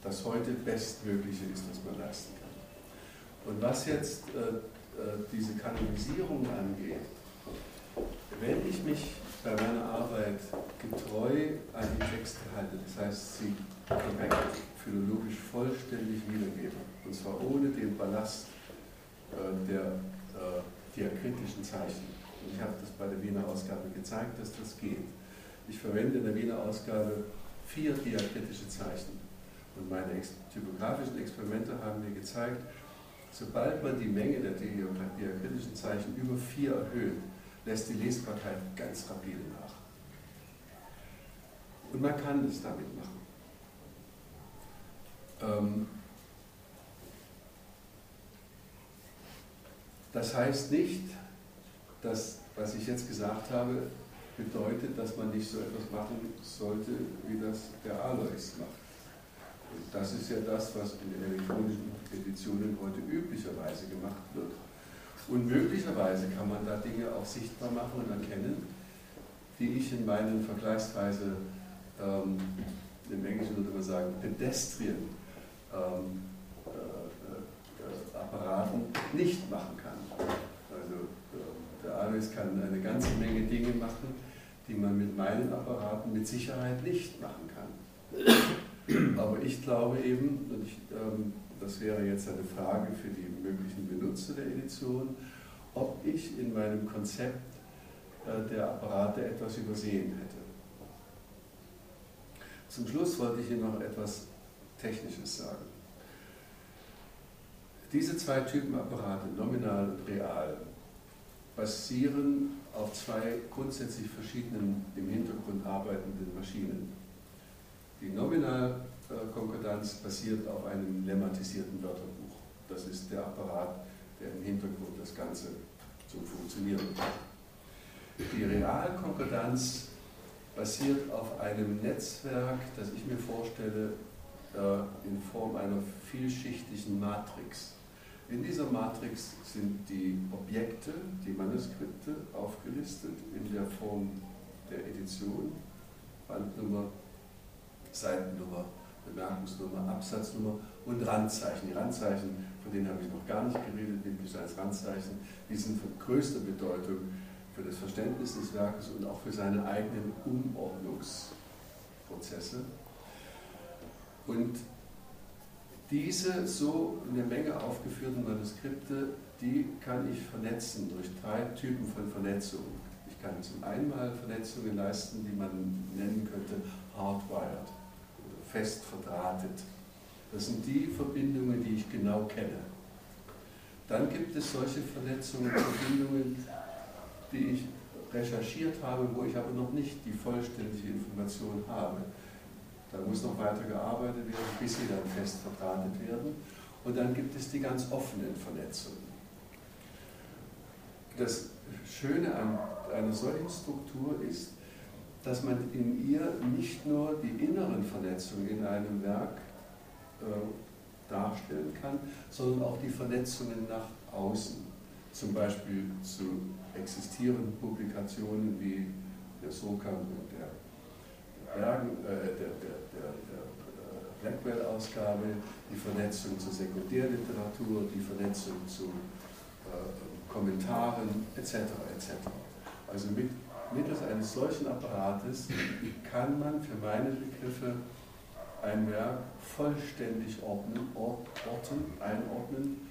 das heute Bestmögliche ist, was man leisten kann. Und was jetzt äh, äh, diese Kanonisierung angeht, wenn ich mich bei meiner Arbeit getreu an die Texte halte, das heißt sie korrekt, philologisch vollständig wiedergebe, und zwar ohne den Ballast äh, der äh, diakritischen Zeichen, ich habe das bei der Wiener Ausgabe gezeigt, dass das geht. Ich verwende in der Wiener Ausgabe vier diakritische Zeichen. Und meine typografischen Experimente haben mir gezeigt, sobald man die Menge der diakritischen Zeichen über vier erhöht, lässt die Lesbarkeit ganz rapide nach. Und man kann das damit machen. Ähm, das heißt nicht, dass, was ich jetzt gesagt habe, bedeutet, dass man nicht so etwas machen sollte, wie das der Alois macht. Und das ist ja das, was in den elektronischen Editionen heute üblicherweise gemacht wird. Und möglicherweise kann man da Dinge auch sichtbar machen und erkennen, die ich in meinen vergleichsweise, ähm, im Englischen würde man sagen, pedestrian ähm, äh, äh, Apparaten nicht machen kann. Alois kann eine ganze Menge Dinge machen, die man mit meinen Apparaten mit Sicherheit nicht machen kann. Aber ich glaube eben, und ich, ähm, das wäre jetzt eine Frage für die möglichen Benutzer der Edition, ob ich in meinem Konzept äh, der Apparate etwas übersehen hätte. Zum Schluss wollte ich Ihnen noch etwas Technisches sagen. Diese zwei Typen Apparate, nominal und real, basieren auf zwei grundsätzlich verschiedenen im Hintergrund arbeitenden Maschinen. Die Nominalkonkordanz basiert auf einem lemmatisierten Wörterbuch. Das ist der Apparat, der im Hintergrund das Ganze zum Funktionieren bringt. Die Realkonkordanz basiert auf einem Netzwerk, das ich mir vorstelle, äh, in Form einer vielschichtigen Matrix. In dieser Matrix sind die Objekte, die Manuskripte aufgelistet in der Form der Edition, Bandnummer, Seitennummer, Bemerkungsnummer, Absatznummer und Randzeichen. Die Randzeichen, von denen habe ich noch gar nicht geredet, nämlich als Randzeichen, die sind von größter Bedeutung für das Verständnis des Werkes und auch für seine eigenen Umordnungsprozesse. Und diese so in der Menge aufgeführten Manuskripte, die kann ich vernetzen durch drei Typen von Vernetzungen. Ich kann zum einen mal Vernetzungen leisten, die man nennen könnte hardwired, fest verdrahtet. Das sind die Verbindungen, die ich genau kenne. Dann gibt es solche Vernetzungen, Verbindungen, die ich recherchiert habe, wo ich aber noch nicht die vollständige Information habe. Da muss noch weiter gearbeitet werden, bis sie dann fest verdrahtet werden. Und dann gibt es die ganz offenen Vernetzungen. Das Schöne an einer solchen Struktur ist, dass man in ihr nicht nur die inneren Vernetzungen in einem Werk äh, darstellen kann, sondern auch die Vernetzungen nach außen. Zum Beispiel zu existierenden Publikationen wie der Sokan und der Bergen, äh, der, der, der, der Blackwell-Ausgabe, die Vernetzung zur Sekundärliteratur, die Vernetzung zu äh, Kommentaren etc. etc. Also mit, mittels eines solchen Apparates kann man für meine Begriffe ein Werk vollständig ordnen, orten, einordnen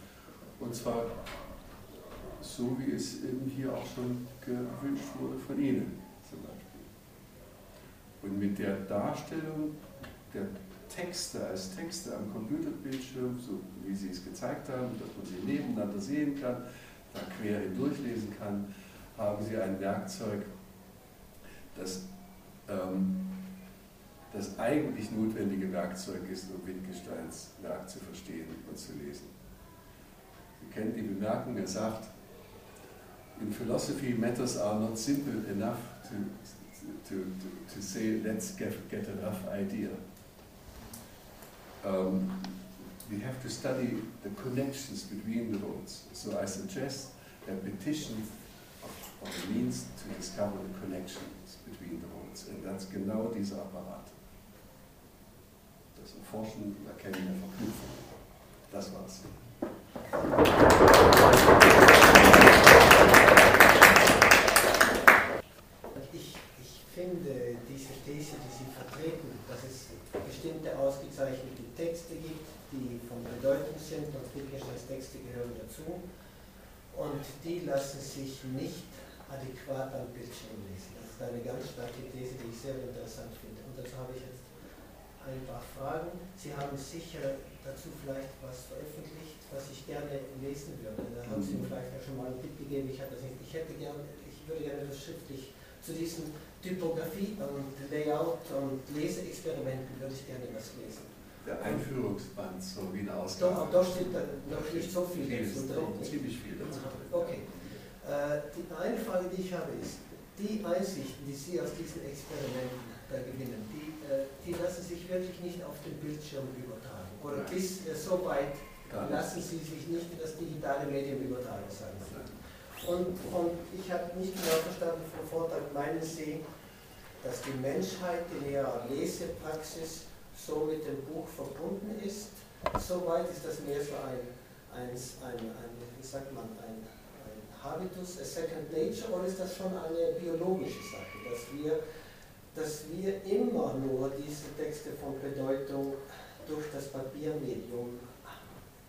und zwar so, wie es eben hier auch schon gewünscht wurde von Ihnen. Und mit der Darstellung der Texte als Texte am Computerbildschirm, so wie Sie es gezeigt haben, dass man sie nebeneinander sehen kann, da quer hindurchlesen kann, haben Sie ein Werkzeug, das ähm, das eigentlich notwendige Werkzeug ist, um Wittgensteins Werk zu verstehen und zu lesen. Sie kennen die Bemerkung, er sagt, in philosophy matters are not simple enough to to, to, to say, let's get, get a rough idea. Um, we have to study the connections between the roads. So I suggest a petition of, of a means to discover the connections between the roads. Und das genau dieser Apparat. Das Erforschen Erkennen der Verknüpfung. Das war's. Sind und Wittgensteins Texte gehören dazu und die lassen sich nicht adäquat am Bildschirm lesen. Das ist eine ganz starke These, die ich sehr interessant finde. Und dazu habe ich jetzt ein paar Fragen. Sie haben sicher dazu vielleicht was veröffentlicht, was ich gerne lesen würde. Da haben Sie mir vielleicht auch schon mal einen Tipp gegeben. Ich, ich hätte gerne, ich würde gerne das schriftlich zu diesen Typografie und Layout und Leseexperimenten würde ich gerne was lesen. Der Einführungsband, so wie eine Ausgabe. Doch, da steht da noch nicht so viel dazu drin. Ziemlich viel dazu Okay. Äh, die eine Frage, die ich habe, ist, die Einsichten, die Sie aus diesen Experimenten da gewinnen, die, äh, die lassen sich wirklich nicht auf den Bildschirm übertragen. Oder bis äh, so weit lassen Sie sich nicht in das digitale Medium übertragen, sagen Sie. Und, und ich habe nicht genau verstanden, Frau Vortrag, meinen Sie, dass die Menschheit in ihrer Lesepraxis so mit dem Buch verbunden ist? Soweit ist das mehr so ein, ein, ein, ein wie sagt man, ein, ein Habitus, a second nature, oder ist das schon eine biologische Sache, dass wir, dass wir immer nur diese Texte von Bedeutung durch das Papiermedium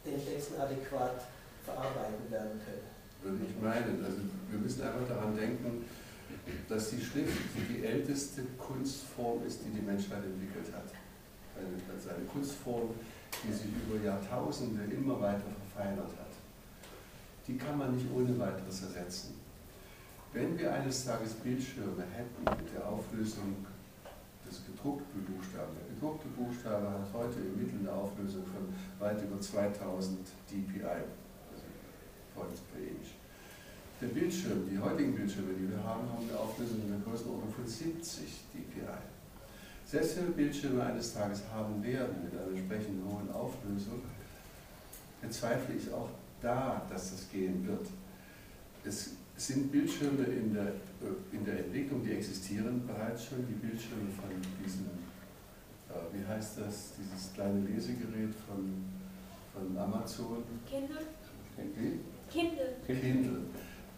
den Texten adäquat verarbeiten werden können? würde ich meinen. Also wir müssen einfach daran denken, dass die Schrift die älteste Kunstform ist, die die Menschheit entwickelt hat. Also eine Kunstform, die sich über Jahrtausende immer weiter verfeinert hat. Die kann man nicht ohne weiteres ersetzen. Wenn wir eines Tages Bildschirme hätten mit der Auflösung des gedruckten Buchstaben, der gedruckte Buchstabe hat heute im Mittel eine Auflösung von weit über 2000 dpi, Points per inch. Der Bildschirm, die heutigen Bildschirme, die wir haben, haben eine Auflösung in der Größenordnung von 70 dpi. Selbst wenn wir Bildschirme eines Tages haben werden mit einer entsprechend hohen Auflösung, bezweifle ich auch da, dass das gehen wird. Es sind Bildschirme in der, äh, in der Entwicklung, die existieren bereits schon, die Bildschirme von diesem, äh, wie heißt das, dieses kleine Lesegerät von, von Amazon. Kindle. Wie? Kindle. Kindle.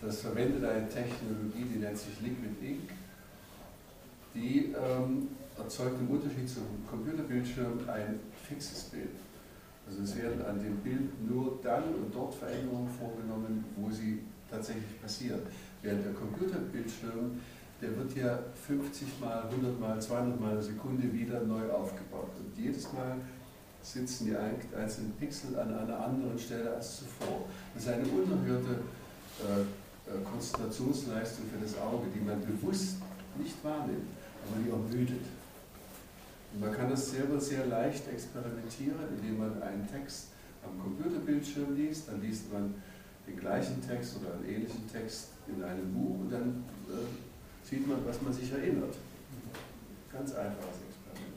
Das verwendet eine Technologie, die nennt sich Liquid Ink. Die ähm, erzeugt im Unterschied zum Computerbildschirm ein fixes Bild. Also es werden an dem Bild nur dann und dort Veränderungen vorgenommen, wo sie tatsächlich passieren. Während der Computerbildschirm, der wird ja 50 mal, 100 mal, 200 mal eine Sekunde wieder neu aufgebaut. Und jedes Mal sitzen die einzelnen Pixel an einer anderen Stelle als zuvor. Das ist eine unerhörte äh, äh, Konzentrationsleistung für das Auge, die man bewusst nicht wahrnimmt, aber die auch müdet. Man kann das selber sehr leicht experimentieren, indem man einen Text am Computerbildschirm liest, dann liest man den gleichen Text oder einen ähnlichen Text in einem Buch und dann äh, sieht man, was man sich erinnert. Ganz einfaches Experiment.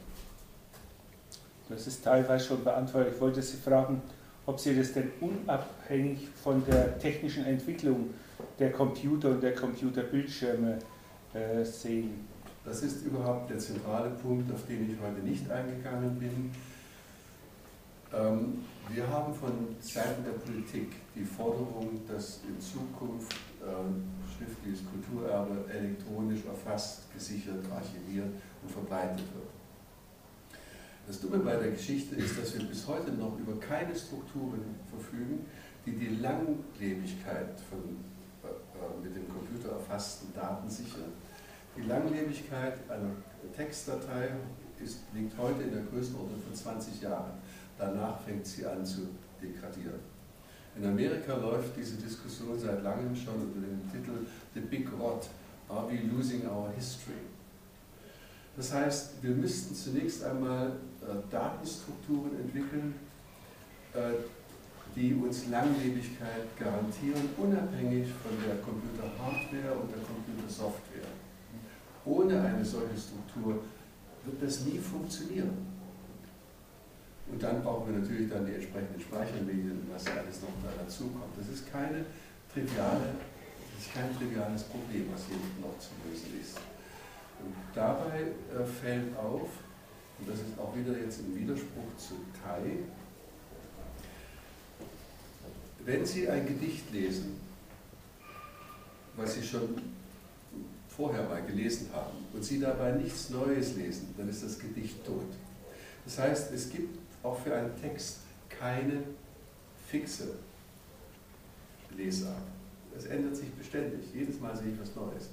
Das ist teilweise schon beantwortet. Ich wollte Sie fragen, ob Sie das denn unabhängig von der technischen Entwicklung der Computer und der Computerbildschirme äh, sehen. Das ist überhaupt der zentrale Punkt, auf den ich heute nicht eingegangen bin. Ähm, wir haben von Seiten der Politik die Forderung, dass in Zukunft äh, schriftliches Kulturerbe elektronisch erfasst, gesichert, archiviert und verbreitet wird. Das Dumme bei der Geschichte ist, dass wir bis heute noch über keine Strukturen verfügen, die die Langlebigkeit von äh, äh, mit dem Computer erfassten Daten sichern. Die Langlebigkeit einer Textdatei ist, liegt heute in der Größenordnung von 20 Jahren. Danach fängt sie an zu degradieren. In Amerika läuft diese Diskussion seit langem schon unter dem Titel The Big Rot, Are We Losing Our History? Das heißt, wir müssten zunächst einmal äh, Datenstrukturen entwickeln, äh, die uns Langlebigkeit garantieren, unabhängig von der Computerhardware und der Computersoftware. Ohne eine solche Struktur wird das nie funktionieren. Und dann brauchen wir natürlich dann die entsprechenden Speichermedien, was alles noch da dazu kommt. Das ist keine triviale, das ist kein triviales Problem, was hier noch zu lösen ist. Und dabei äh, fällt auf, und das ist auch wieder jetzt im Widerspruch zu Tai, wenn Sie ein Gedicht lesen, was Sie schon vorher mal gelesen haben, und Sie dabei nichts Neues lesen, dann ist das Gedicht tot. Das heißt, es gibt auch für einen Text keine fixe Lesart. Es ändert sich beständig. Jedes Mal sehe ich was Neues.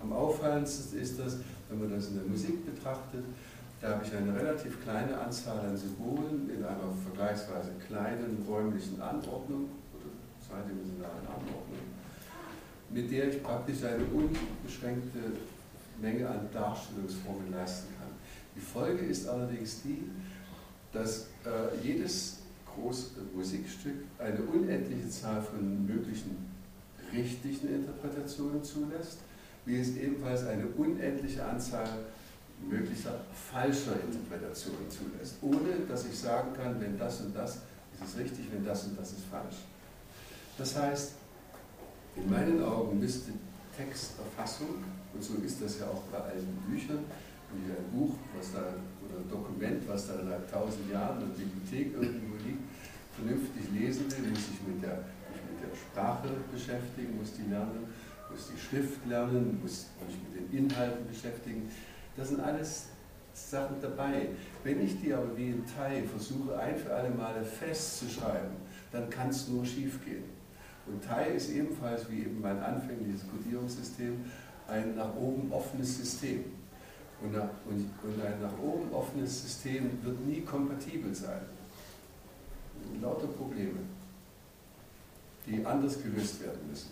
Am auffallendsten ist das, wenn man das in der Musik betrachtet, da habe ich eine relativ kleine Anzahl an Symbolen in einer vergleichsweise kleinen räumlichen Anordnung oder zweidimensionalen Anordnung, mit der ich praktisch eine unbeschränkte Menge an Darstellungsformen leisten kann. Die Folge ist allerdings die, dass äh, jedes große Musikstück eine unendliche Zahl von möglichen richtigen Interpretationen zulässt, wie es ebenfalls eine unendliche Anzahl möglicher falscher Interpretationen zulässt, ohne dass ich sagen kann, wenn das und das ist es richtig, wenn das und das ist falsch. Das heißt, in meinen Augen müsste Texterfassung, und so ist das ja auch bei alten Büchern, wie ein Buch, was da, oder ein Dokument, was da seit tausend Jahren in der Bibliothek irgendwo liegt, vernünftig lesen will, muss ich mit der, mich mit der Sprache beschäftigen, muss die lernen, muss die Schrift lernen, muss mich mit den Inhalten beschäftigen. Das sind alles Sachen dabei. Wenn ich die aber wie in Tai versuche, ein für alle Male festzuschreiben, dann kann es nur schief gehen. Und Tai ist ebenfalls wie eben mein anfängliches Codierungssystem ein nach oben offenes System. Und, nach, und, und ein nach oben offenes System wird nie kompatibel sein. Lauter Probleme, die anders gelöst werden müssen.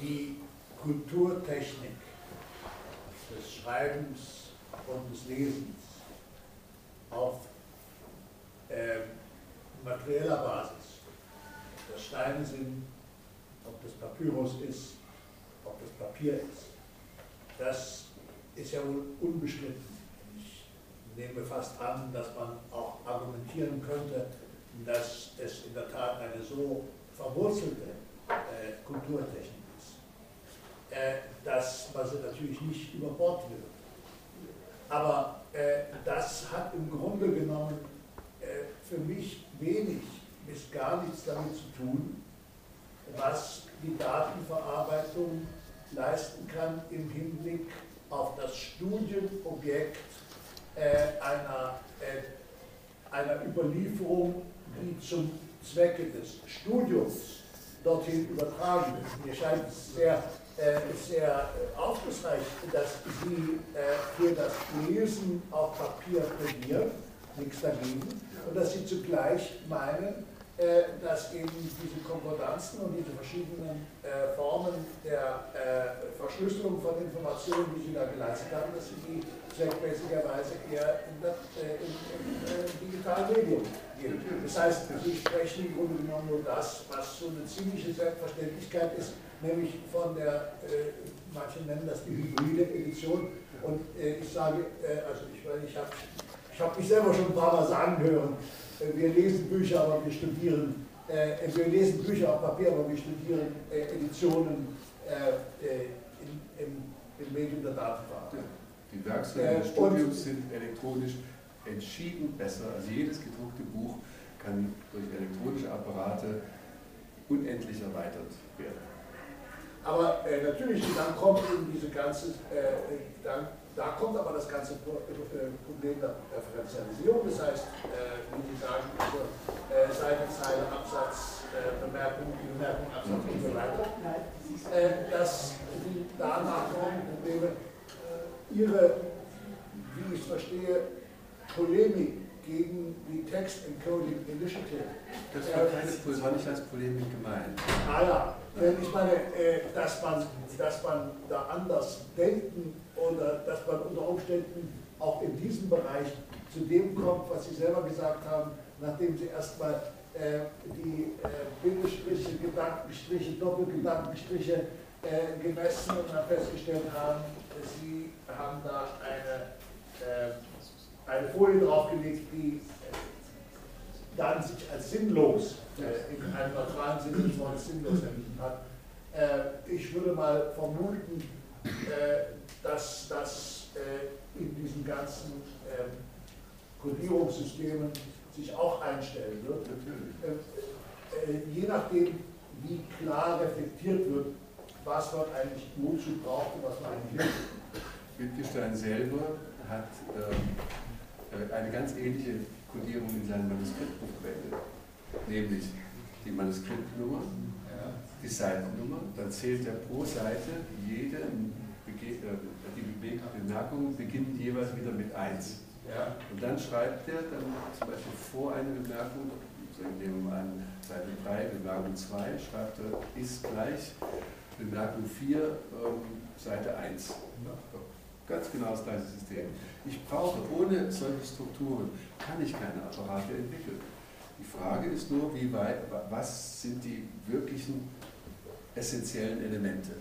Die Kulturtechnik des Schreibens und des Lesens auf äh, materieller Basis, das Steine sind, ob das Papyrus ist, ob das Papier ist, das ist ja wohl unbestritten. Ich nehme fast an, dass man auch argumentieren könnte, dass es in der Tat eine so verwurzelte äh, Kulturtechnik ist, äh, dass man sie natürlich nicht über Bord will. Aber äh, das hat im Grunde genommen äh, für mich wenig bis gar nichts damit zu tun, was die Datenverarbeitung leisten kann im Hinblick auf das Studienobjekt äh, einer, äh, einer Überlieferung, die zum Zwecke des Studiums dorthin übertragen wird. Mir scheint es sehr, äh, sehr aufschlussreich, dass Sie äh, für das Lesen auf Papier plädieren, nichts dagegen, und dass Sie zugleich meinen, äh, dass eben diese Konkordanzen und diese verschiedenen äh, Formen der äh, Verschlüsselung von Informationen, die Sie da geleistet haben, dass Sie die zweckmäßigerweise eher in das in, in, in digitalen Medium geben. Das heißt, Sie sprechen im Grunde genommen nur das, was so eine ziemliche Selbstverständlichkeit ist, nämlich von der, äh, manche nennen das die hybride Edition. Und äh, ich sage, äh, also ich, ich habe ich hab mich selber schon ein paar Mal sagen hören, äh, wir lesen Bücher, aber wir studieren, äh, wir lesen Bücher auf Papier, aber wir studieren äh, Editionen äh, äh in, im, im, Medium der Datenverarbeitung. Die Werkzeuge des Studiums sind elektronisch entschieden besser. Also jedes gedruckte Buch kann durch elektronische Apparate unendlich erweitert werden. Aber äh, natürlich, dann kommt eben diese ganze, dann da kommt aber das ganze äh, Problem der Referenzialisierung, das heißt, äh, wie Sie sagen, also, äh, Seite, Zeile, Absatz, Bemerkung, Bemerkung, Absatz und so weiter, dass die danach kommenden Probleme ihre, wie ich es verstehe, Polemik gegen die Text Encoding Initiative. Das war, keine, das war nicht als Polemik gemeint. Ah ja, ich meine, dass man, dass man da anders denken oder dass man unter Umständen auch in diesem Bereich zu dem kommt, was Sie selber gesagt haben, nachdem Sie erstmal äh, die äh, Bindestriche, Gedankenstriche, Doppelgedankenstriche äh, gemessen und dann festgestellt haben, Sie haben da eine, äh, eine Folie draufgelegt, die äh, dann sich als sinnlos äh, in einem neutralen Sinne des Wortes sinnlos erwiesen hat. ich würde mal vermuten, dass das äh, in diesen ganzen äh, Kodierungssystemen sich auch einstellen wird. Äh, äh, je nachdem, wie klar reflektiert wird, was man eigentlich wozu braucht und was man eigentlich nicht. Wittgenstein selber hat ähm, äh, eine ganz ähnliche Kodierung in seinem Manuskriptbuch verwendet, nämlich die Manuskriptnummer, die Seitennummer, dann zählt er pro Seite jede die Bemerkungen beginnen jeweils wieder mit 1. Ja. Und dann schreibt er dann zum Beispiel vor einer Bemerkung, sagen wir mal an Seite 3, Bemerkung 2, schreibt er, ist gleich Bemerkung 4, ähm, Seite 1. Ja. Ganz genau das gleiche System. Ich brauche ohne solche Strukturen, kann ich keine Apparate entwickeln. Die Frage ist nur, wie weit, was sind die wirklichen essentiellen Elemente?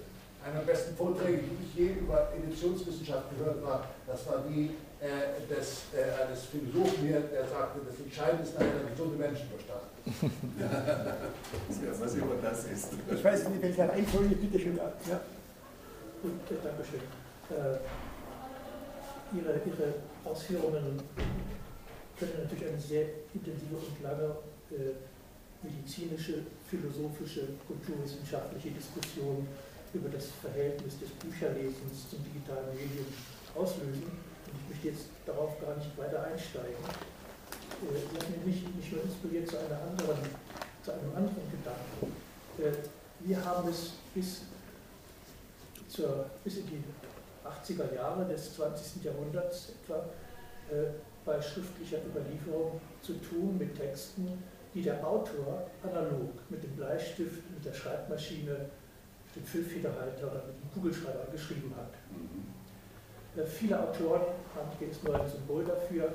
einer der besten Vorträge, die ich je über Editionswissenschaft gehört habe, das war die äh, des, äh, eines Philosophen hier, der sagte, das Entscheidende ist nachher der gesunde Menschenverstand. ja, was immer das ist. Ich weiß nicht, wenn ich eine Einfolge, bitte schön. Ja. Und, äh, Dankeschön. Äh, ihre, ihre Ausführungen können natürlich eine sehr intensive und lange äh, medizinische, philosophische, kulturwissenschaftliche Diskussion über das Verhältnis des Bücherlesens zum digitalen Medium auslösen. Und ich möchte jetzt darauf gar nicht weiter einsteigen. Äh, Sie haben mich, mich nur inspiriert zu, einer anderen, zu einem anderen Gedanken. Äh, wir haben es bis, zur, bis in die 80er Jahre des 20. Jahrhunderts etwa äh, bei schriftlicher Überlieferung zu tun mit Texten, die der Autor analog mit dem Bleistift, mit der Schreibmaschine den Füllfederhalter oder mit dem Kugelschreiber geschrieben hat. Mhm. Äh, viele Autoren, hier ist nur ein Symbol dafür,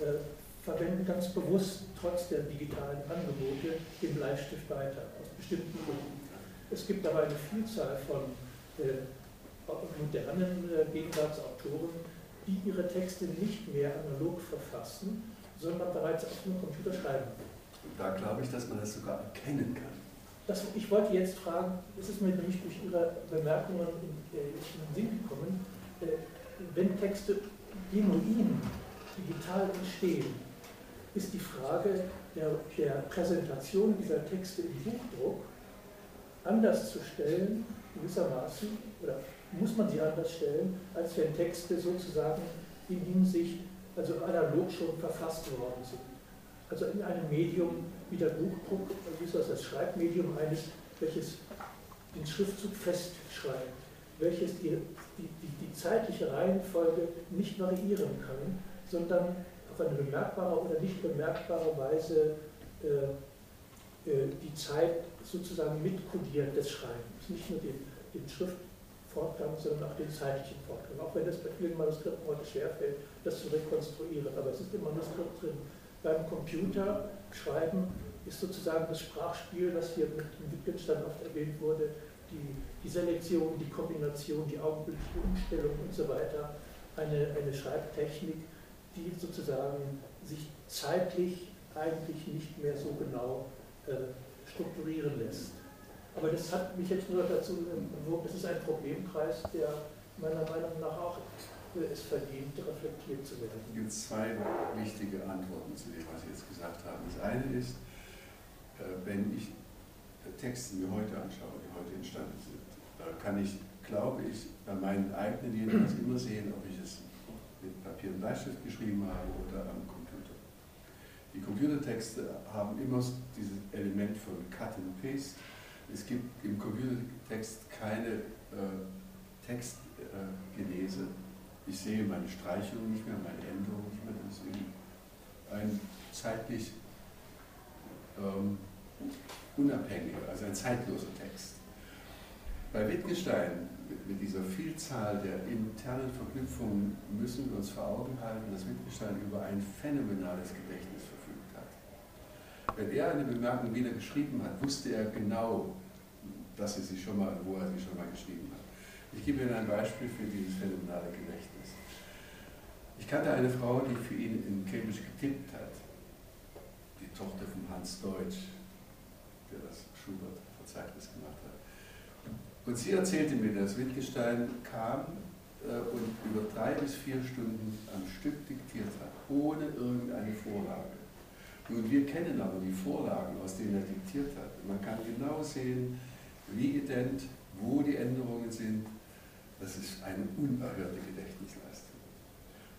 äh, verwenden ganz bewusst trotz der digitalen Angebote den Bleistift weiter, aus bestimmten Gründen. Es gibt aber eine Vielzahl von äh, modernen äh, Gegenwartsautoren, die ihre Texte nicht mehr analog verfassen, sondern bereits auf dem Computer schreiben. Da glaube ich, dass man das sogar erkennen kann. Das, ich wollte jetzt fragen, es ist mir nämlich durch Ihre Bemerkungen in, äh, in den Sinn gekommen, äh, wenn Texte genuin digital entstehen, ist die Frage der, der Präsentation dieser Texte im Buchdruck anders zu stellen, gewissermaßen, oder muss man sie anders stellen, als wenn Texte sozusagen in Hinsicht, also analog schon verfasst worden sind. Also in einem Medium wie der Buchdruck, ist das, Schreibmedium eines, welches den Schriftzug festschreibt, welches die, die, die, die zeitliche Reihenfolge nicht variieren kann, sondern auf eine bemerkbare oder nicht bemerkbare Weise äh, äh, die Zeit sozusagen mitkodiert des Schreibens. Nicht nur den, den Schriftfortgang, sondern auch den zeitlichen Fortgang. Auch wenn es bei vielen Manuskripten heute schwerfällt, das zu rekonstruieren. Aber es ist im Manuskript drin. Beim Computer schreiben ist sozusagen das Sprachspiel, was hier mit Wittgenstein oft erwähnt wurde, die, die Selektion, die Kombination, die augenblickliche Umstellung und so weiter, eine, eine Schreibtechnik, die sozusagen sich zeitlich eigentlich nicht mehr so genau äh, strukturieren lässt. Aber das hat mich jetzt nur dazu bewogen, es ist ein Problemkreis, der meiner Meinung nach auch es verdient, reflektiert zu werden. Es gibt zwei wichtige Antworten zu dem, was Sie jetzt gesagt haben. Das eine ist, äh, wenn ich Texte mir heute anschaue, die heute entstanden sind, da kann ich, glaube ich, bei meinen eigenen jedenfalls immer sehen, ob ich es mit Papier und Bleistift geschrieben habe oder am Computer. Die Computertexte haben immer dieses Element von Cut and Paste. Es gibt im Computertext keine äh, Textgenese. Äh, ich sehe meine Streichungen nicht mehr, meine Änderungen nicht mehr. Das ist ein zeitlich ähm, unabhängiger, also ein zeitloser Text. Bei Wittgenstein, mit dieser Vielzahl der internen Verknüpfungen, müssen wir uns vor Augen halten, dass Wittgenstein über ein phänomenales Gedächtnis verfügt hat. Wenn er eine Bemerkung wieder geschrieben hat, wusste er genau, dass er sie schon mal, wo er sie schon mal geschrieben hat. Ich gebe Ihnen ein Beispiel für dieses phänomenale Gedächtnis. Ich kannte eine Frau, die für ihn in Cambridge getippt hat. Die Tochter von Hans Deutsch, der das Schubert-Verzeichnis gemacht hat. Und sie erzählte mir, dass Wittgenstein kam äh, und über drei bis vier Stunden am Stück diktiert hat, ohne irgendeine Vorlage. Nun, wir kennen aber die Vorlagen, aus denen er diktiert hat. Man kann genau sehen, wie ident, wo die Änderungen sind. Das ist eine unerhörte Gedächtnisleistung.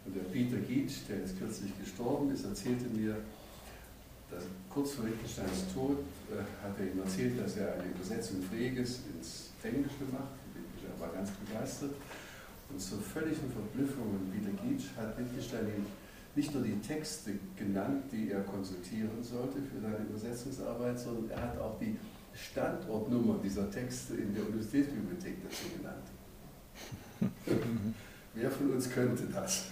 Und der Peter Gietsch, der jetzt kürzlich gestorben ist, erzählte mir, dass kurz vor Wittgensteins Tod äh, hat er ihm erzählt, dass er eine Übersetzung Freges ins Englische gemacht. Wittgenstein war ganz begeistert. Und zur völligen Verblüffung und Wiedergietsch hat Wittgenstein ihm nicht nur die Texte genannt, die er konsultieren sollte für seine Übersetzungsarbeit, sondern er hat auch die Standortnummer dieser Texte in der Universitätsbibliothek dazu genannt. Wer von uns könnte das?